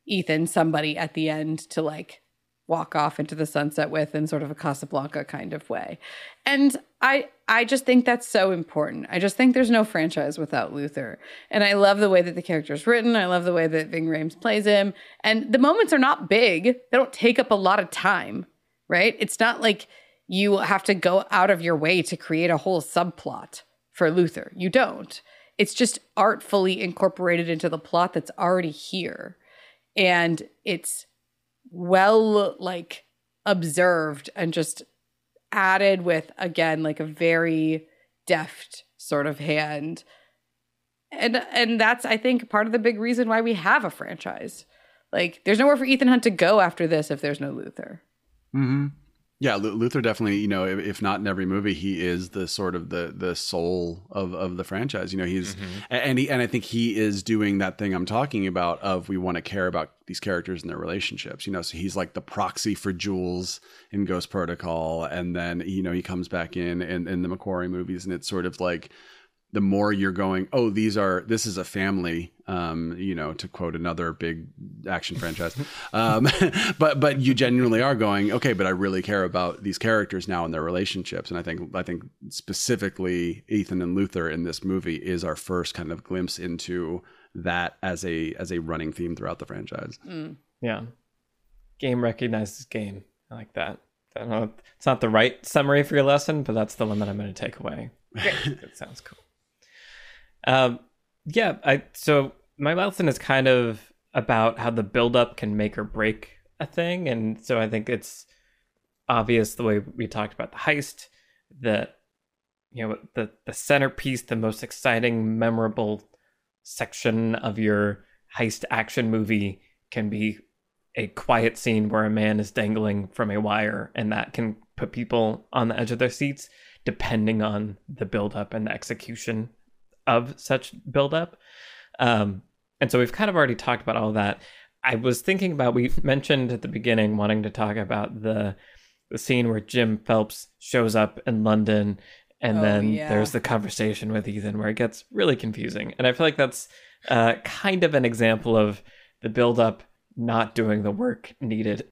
Ethan somebody at the end to like walk off into the sunset with in sort of a Casablanca kind of way. And I I just think that's so important. I just think there's no franchise without Luther. And I love the way that the character is written. I love the way that Ving Rhames plays him. And the moments are not big. They don't take up a lot of time, right? It's not like you have to go out of your way to create a whole subplot for Luther. You don't. It's just artfully incorporated into the plot that's already here. And it's well like observed and just added with again like a very deft sort of hand. And and that's i think part of the big reason why we have a franchise. Like there's nowhere for ethan hunt to go after this if there's no luther. Mm-hmm. Yeah, Luther definitely, you know, if not in every movie, he is the sort of the the soul of of the franchise. You know, he's mm-hmm. and he and I think he is doing that thing I'm talking about of we want to care about these characters and their relationships. You know, so he's like the proxy for Jules in Ghost Protocol, and then you know he comes back in in, in the McQuarrie movies, and it's sort of like the more you're going, oh, these are this is a family, um, you know, to quote another big action franchise. Um, but but you genuinely are going, okay, but I really care about these characters now and their relationships. And I think I think specifically Ethan and Luther in this movie is our first kind of glimpse into that as a as a running theme throughout the franchise. Mm. Yeah, game recognizes game. I like that. I don't know. It's not the right summary for your lesson, but that's the one that I'm going to take away. That sounds cool. Um, yeah, I so my lesson is kind of about how the buildup can make or break a thing, and so I think it's obvious the way we talked about the heist that you know the the centerpiece, the most exciting, memorable section of your heist action movie can be a quiet scene where a man is dangling from a wire, and that can put people on the edge of their seats depending on the buildup and the execution of such buildup. Um, and so we've kind of already talked about all that. I was thinking about we mentioned at the beginning wanting to talk about the the scene where Jim Phelps shows up in London and oh, then yeah. there's the conversation with Ethan where it gets really confusing. And I feel like that's uh, kind of an example of the buildup not doing the work needed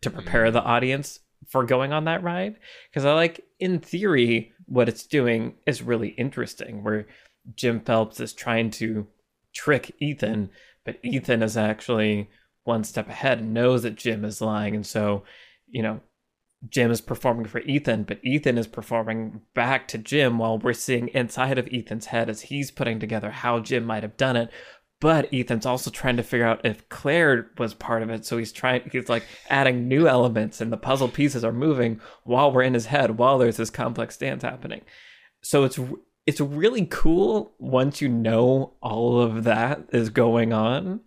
to prepare the audience for going on that ride. Because I like, in theory, what it's doing is really interesting. Where Jim Phelps is trying to trick Ethan, but Ethan is actually one step ahead and knows that Jim is lying. And so, you know, Jim is performing for Ethan, but Ethan is performing back to Jim while we're seeing inside of Ethan's head as he's putting together how Jim might have done it. But Ethan's also trying to figure out if Claire was part of it. So he's trying, he's like adding new elements and the puzzle pieces are moving while we're in his head, while there's this complex dance happening. So it's it's really cool once you know all of that is going on.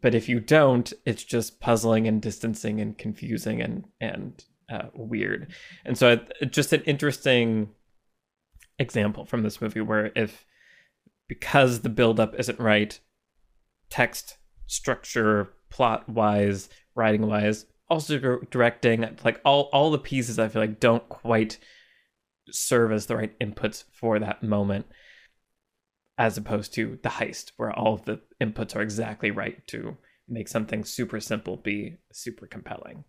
But if you don't, it's just puzzling and distancing and confusing and and uh, weird. And so, just an interesting example from this movie where if because the buildup isn't right, text structure, plot wise, writing wise, also directing, like all all the pieces, I feel like don't quite serve as the right inputs for that moment as opposed to the heist where all of the inputs are exactly right to make something super simple be super compelling.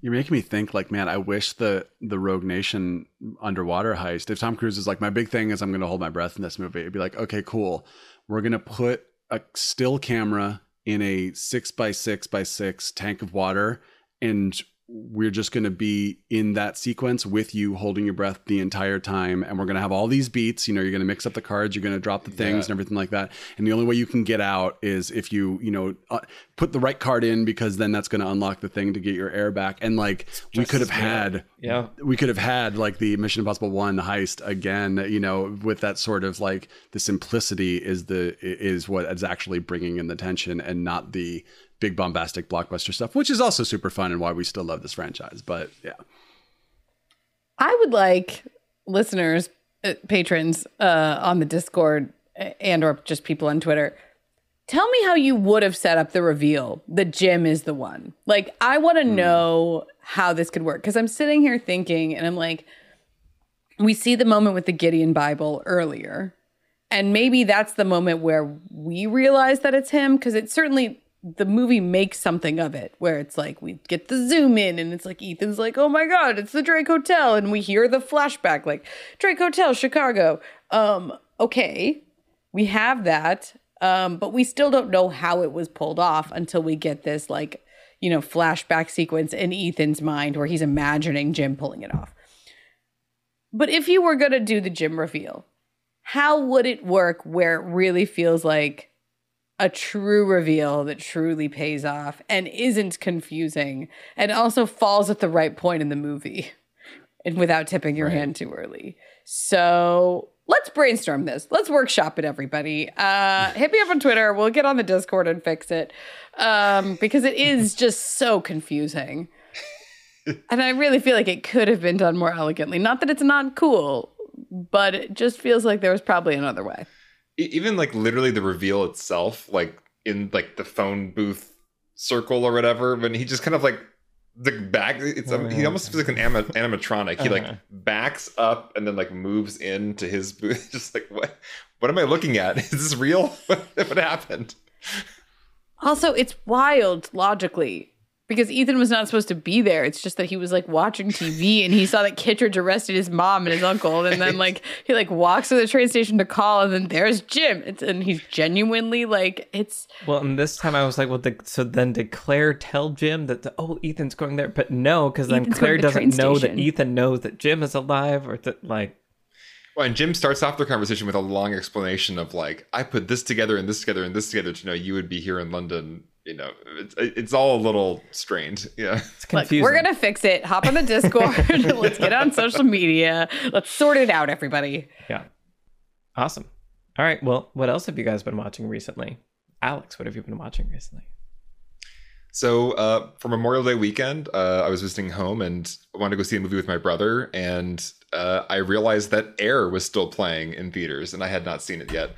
You're making me think like man i wish the the rogue nation underwater heist if tom cruise is like my big thing is i'm going to hold my breath in this movie it'd be like okay cool. We're going to put a still camera in a six by six by six tank of water and we're just going to be in that sequence with you holding your breath the entire time and we're going to have all these beats. You know you're going to mix up the cards you're going to drop the things yeah. and everything like that. And the only way you can get out is if you you know uh, put the right card in because then that's going to unlock the thing to get your air back. And like we could have had yeah. we could have had like the mission impossible 1 heist again you know with that sort of like the simplicity is the is what is actually bringing in the tension and not the big bombastic blockbuster stuff, which is also super fun and why we still love this franchise. But yeah. I would like listeners, uh, patrons uh, on the Discord and or just people on Twitter tell me how you would have set up the reveal that Jim is the one. Like, I want to know how this could work because I'm sitting here thinking, and I'm like, we see the moment with the Gideon Bible earlier. And maybe that's the moment where we realize that it's him because it certainly the movie makes something of it where it's like we get the zoom in and it's like Ethan's like, oh my God, it's the Drake Hotel. And we hear the flashback like Drake Hotel, Chicago. Um, okay, we have that. Um, but we still don't know how it was pulled off until we get this like, you know, flashback sequence in Ethan's mind where he's imagining Jim pulling it off. But if you were going to do the Jim reveal, how would it work where it really feels like a true reveal that truly pays off and isn't confusing and also falls at the right point in the movie and without tipping your hand too early. So let's brainstorm this. Let's workshop it, everybody. Uh, hit me up on Twitter. We'll get on the Discord and fix it um, because it is just so confusing. and I really feel like it could have been done more elegantly. Not that it's not cool, but it just feels like there was probably another way. Even like literally the reveal itself, like in like the phone booth circle or whatever, when he just kind of like the back, it's um, he almost feels like an anima- animatronic. He like Uh-huh. backs up and then like moves into his booth. Just like what? What am I looking at? Is this real? what happened? Also, it's wild logically because Ethan was not supposed to be there. It's just that he was like watching TV and he saw that Kittredge arrested his mom and his uncle, and then like he like walks to the train station to call, and then there's Jim. It's and he's genuinely like it's Well, and this time I was like, well, did, so then did Claire tell Jim that, the, oh, Ethan's going there? But no, because then Claire going to the train doesn't know station. that Ethan knows that Jim is alive or that, like, Well, and Jim starts off the conversation with a long explanation of like, I put this together and this together and this together to know you would be here in London. You know, it's it's all a little strained. Yeah. it's Look, confusing. we're gonna fix it. Hop on the Discord. Let's get on social media. Let's sort it out, everybody. Yeah. Awesome. All right. Well, what else have you guys been watching recently? Alex, what have you been watching recently? So uh, for Memorial Day weekend, uh, I was visiting home and I wanted to go see a movie with my brother, and uh, I realized that Air was still playing in theaters, and I had not seen it yet.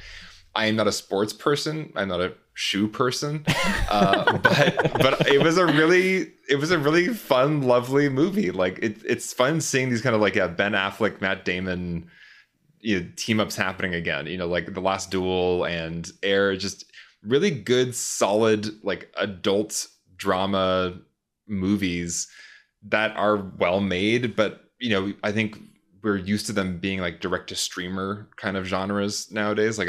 I am not a sports person. I'm not a shoe person, uh, but but it was a really it was a really fun, lovely movie. Like it, it's fun seeing these kind of like yeah, Ben Affleck, Matt Damon, you know, team ups happening again. You know, like the Last Duel and Air, just really good, solid like adult drama movies that are well made, but you know, I think we're used to them being like direct to streamer kind of genres nowadays. Like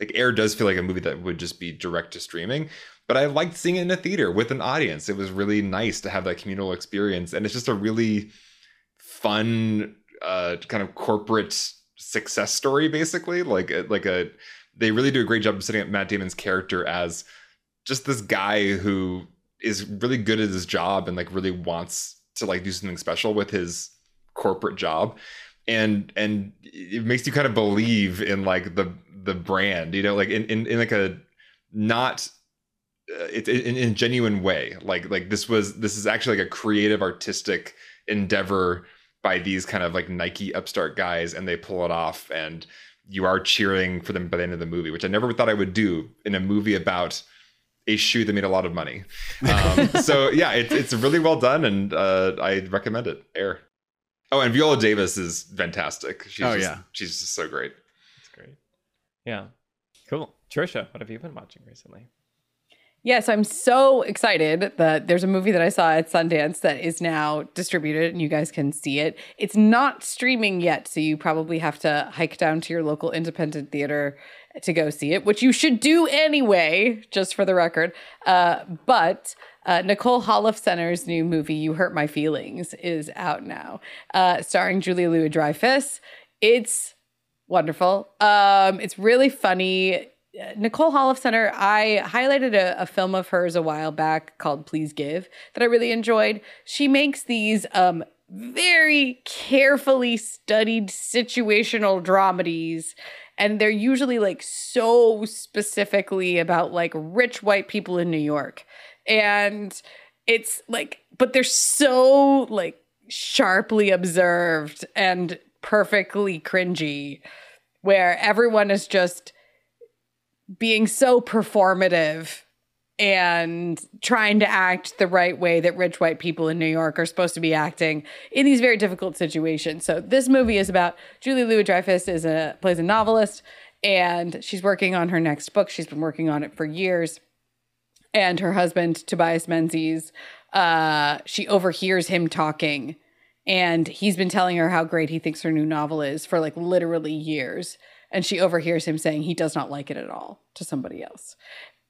like Air does feel like a movie that would just be direct to streaming. But I liked seeing it in a theater with an audience. It was really nice to have that communal experience. And it's just a really fun uh kind of corporate success story basically. Like like a they really do a great job of setting up Matt Damon's character as just this guy who is really good at his job and like really wants to like do something special with his corporate job and and it makes you kind of believe in like the the brand you know like in in, in like a not uh, it's in, in a genuine way. Like like this was this is actually like a creative artistic endeavor by these kind of like nike upstart guys and they pull it off and you are cheering for them by the end of the movie which i never thought i would do in a movie about a shoe that made a lot of money. Um, so yeah it's it's really well done and uh, i recommend it. Air oh and viola davis is fantastic she's Oh, just, yeah. she's just so great That's great. Yeah. Cool. Tricia, what have you been watching recently? Yes, I'm so excited that there's a movie that I saw at Sundance that is now distributed and you guys can see it. It's not streaming yet, so you probably have to hike down to your local independent theater to go see it, which you should do anyway, just for the record. Uh, but uh, Nicole Holofcener's new movie, You Hurt My Feelings, is out now, uh, starring Julia Louis Dreyfus. It's wonderful. Um, it's really funny. Nicole Holofcener, I highlighted a, a film of hers a while back called Please Give that I really enjoyed. She makes these um, very carefully studied situational dramedies and they're usually like so specifically about like rich white people in New York. And it's like but they're so like sharply observed and perfectly cringy where everyone is just being so performative and trying to act the right way that rich white people in New York are supposed to be acting in these very difficult situations. So this movie is about Julie Louis Dreyfus is a plays a novelist and she's working on her next book. She's been working on it for years. And her husband, Tobias Menzies, uh, she overhears him talking and he's been telling her how great he thinks her new novel is for like literally years and she overhears him saying he does not like it at all to somebody else.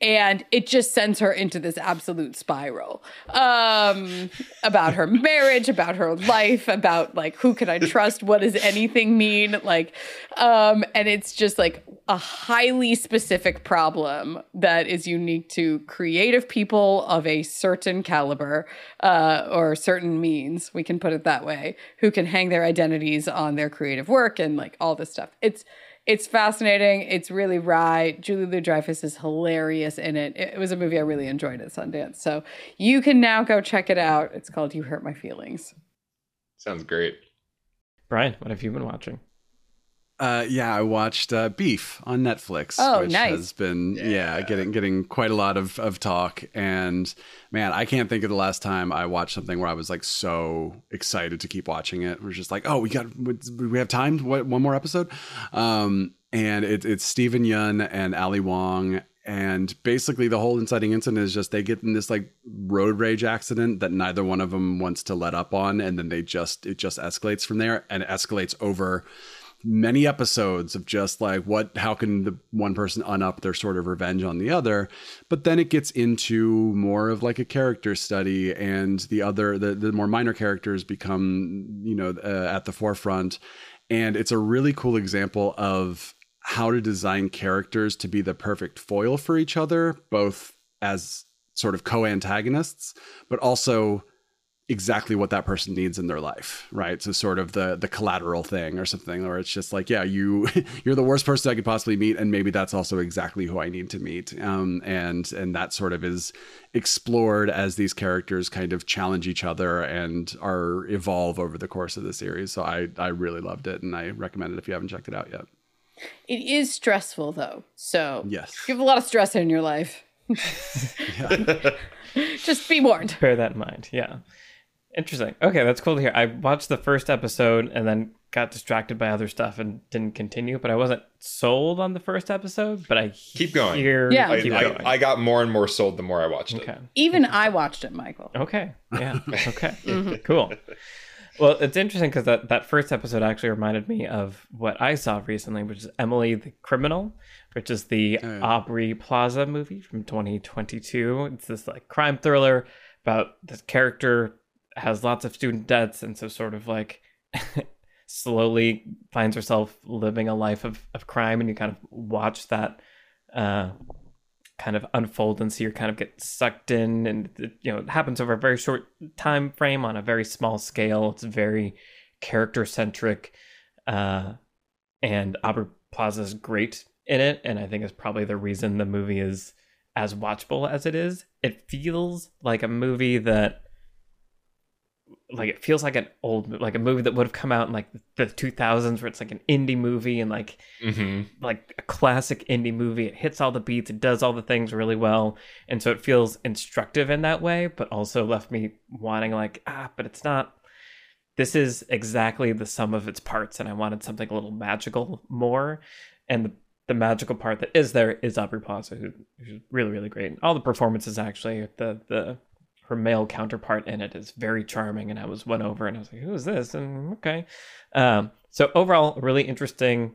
And it just sends her into this absolute spiral um, about her marriage about her life about like who can i trust? What does anything mean? Like um, and it's just like a highly specific problem that is unique to creative people of a certain caliber uh, or certain means we can put it that way who can hang their identities on their creative work and like all this stuff. It's it's fascinating. It's really wry. Julie Louis Dreyfus is hilarious in it. It was a movie I really enjoyed at Sundance. So you can now go check it out. It's called You Hurt My Feelings. Sounds great. Brian, what have you been watching? Uh, yeah, I watched uh, Beef on Netflix, Oh, which nice. has been yeah. getting getting quite a lot of, of talk. And man, I can't think of the last time I watched something where I was like so excited to keep watching it. We're just like, oh, we got we have time. What one more episode? Um, and it, it's Steven Yeun and Ali Wong. And basically, the whole inciting incident is just they get in this like road rage accident that neither one of them wants to let up on, and then they just it just escalates from there, and it escalates over many episodes of just like what how can the one person un-up their sort of revenge on the other? But then it gets into more of like a character study and the other the, the more minor characters become you know uh, at the forefront. And it's a really cool example of how to design characters to be the perfect foil for each other both as sort of co-antagonists but also exactly what that person needs in their life right so sort of the the collateral thing or something or it's just like yeah you you're the worst person i could possibly meet and maybe that's also exactly who i need to meet um and and that sort of is explored as these characters kind of challenge each other and are evolve over the course of the series so i i really loved it and i recommend it if you haven't checked it out yet It is stressful though. So Yes. you have a lot of stress in your life. Just be warned. Bear that in mind. Yeah. Interesting. Okay, that's cool to hear. I watched the first episode and then got distracted by other stuff and didn't continue, but I wasn't sold on the first episode, but I Keep going. Hear, Yeah. I, keep I, going. I got more and more sold the more I watched okay. it. Even I watched it, Michael. Okay. Yeah. Okay. Mm-hmm. Cool. Well, it's interesting because that, that first episode actually reminded me of what I saw recently, which is Emily the Criminal, which is the Oh, yeah. Aubrey Plaza movie from 2022. It's this like crime thriller about this character has lots of student debts and so sort of like slowly finds herself living a life of, of crime and you kind of watch that uh kind of unfold and see her kind of get sucked in and it, you know it happens over a very short time frame on a very small scale. It's very character centric uh and Aubrey Plaza is great in it and I think is probably the reason the movie is as watchable as it is. It feels like a movie that like it feels like an old like a movie that would have come out in like the 2000s where it's like an indie movie and like hmm like a classic indie movie. It hits all the beats, it does all the things really well, and so it feels instructive in that way, but also left me wanting like ah, but it's not. This is exactly the sum of its parts, and I wanted something a little magical more, and the, the magical part that is there is Aubrey Plaza, who, who's really really great. All the performances actually, the the her male counterpart in it is very charming, and I was won over, and I was like, who is this? And okay, um, so overall, really interesting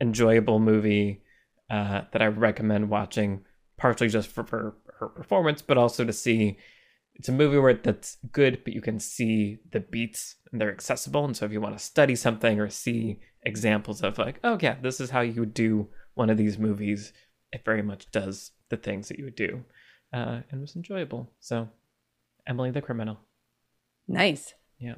enjoyable movie uh, that I recommend watching, partially just for, for her performance, but also to see. It's a movie where that's good, but you can see the beats and they're accessible. And so if you want to study something or see examples of like, oh yeah, this is how you would do one of these movies, it very much does the things that you would do, uh, and was enjoyable. So, Emily the Criminal. Nice. Yeah.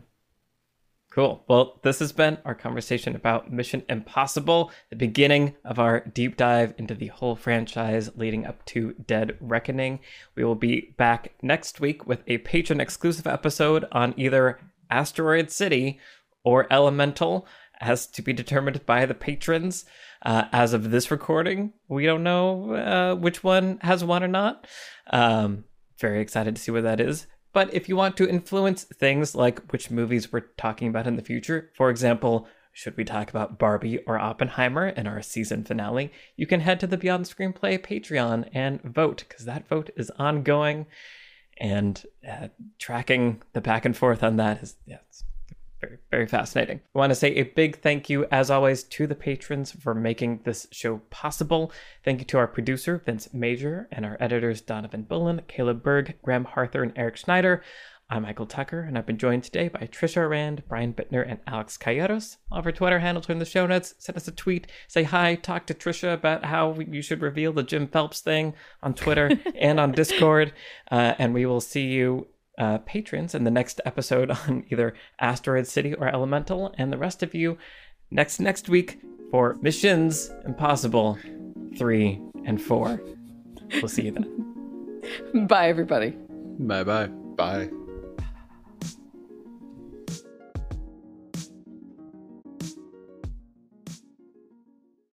Cool. Well, this has been our conversation about Mission Impossible, the beginning of our deep dive into the whole franchise leading up to Dead Reckoning. We will be back next week with a patron exclusive episode on either Asteroid City or Elemental. as to be determined by the patrons. Uh, as of this recording, we don't know uh, which one has won or not. Um, very excited to see what that is. But if you want to influence things like which movies we're talking about in the future, for example, should we talk about Barbie or Oppenheimer in our season finale, you can head to the Beyond Screenplay Patreon and vote, because that vote is ongoing. And uh, tracking the back and forth on that is yeah, very, very fascinating. I want to say a big thank you, as always, to the patrons for making this show possible. Thank you to our producer, Vince Major, and our editors, Donovan Bullen, Caleb Berg, Graham Harther, and Eric Schneider. I'm Michael Tucker, and I've been joined today by Tricia Aurand, Brian Bitner, and Alex Calleros. All of our Twitter handles are in the show notes. Send us a tweet, say hi, talk to Tricia about how you should reveal the Jim Phelps thing on Twitter and on Discord. Uh, and we will see you uh, patrons in the next episode on either Asteroid City or Elemental, and the rest of you next next week for Missions Impossible 3 and 4. We'll see you then. Bye, everybody. Bye bye. Bye.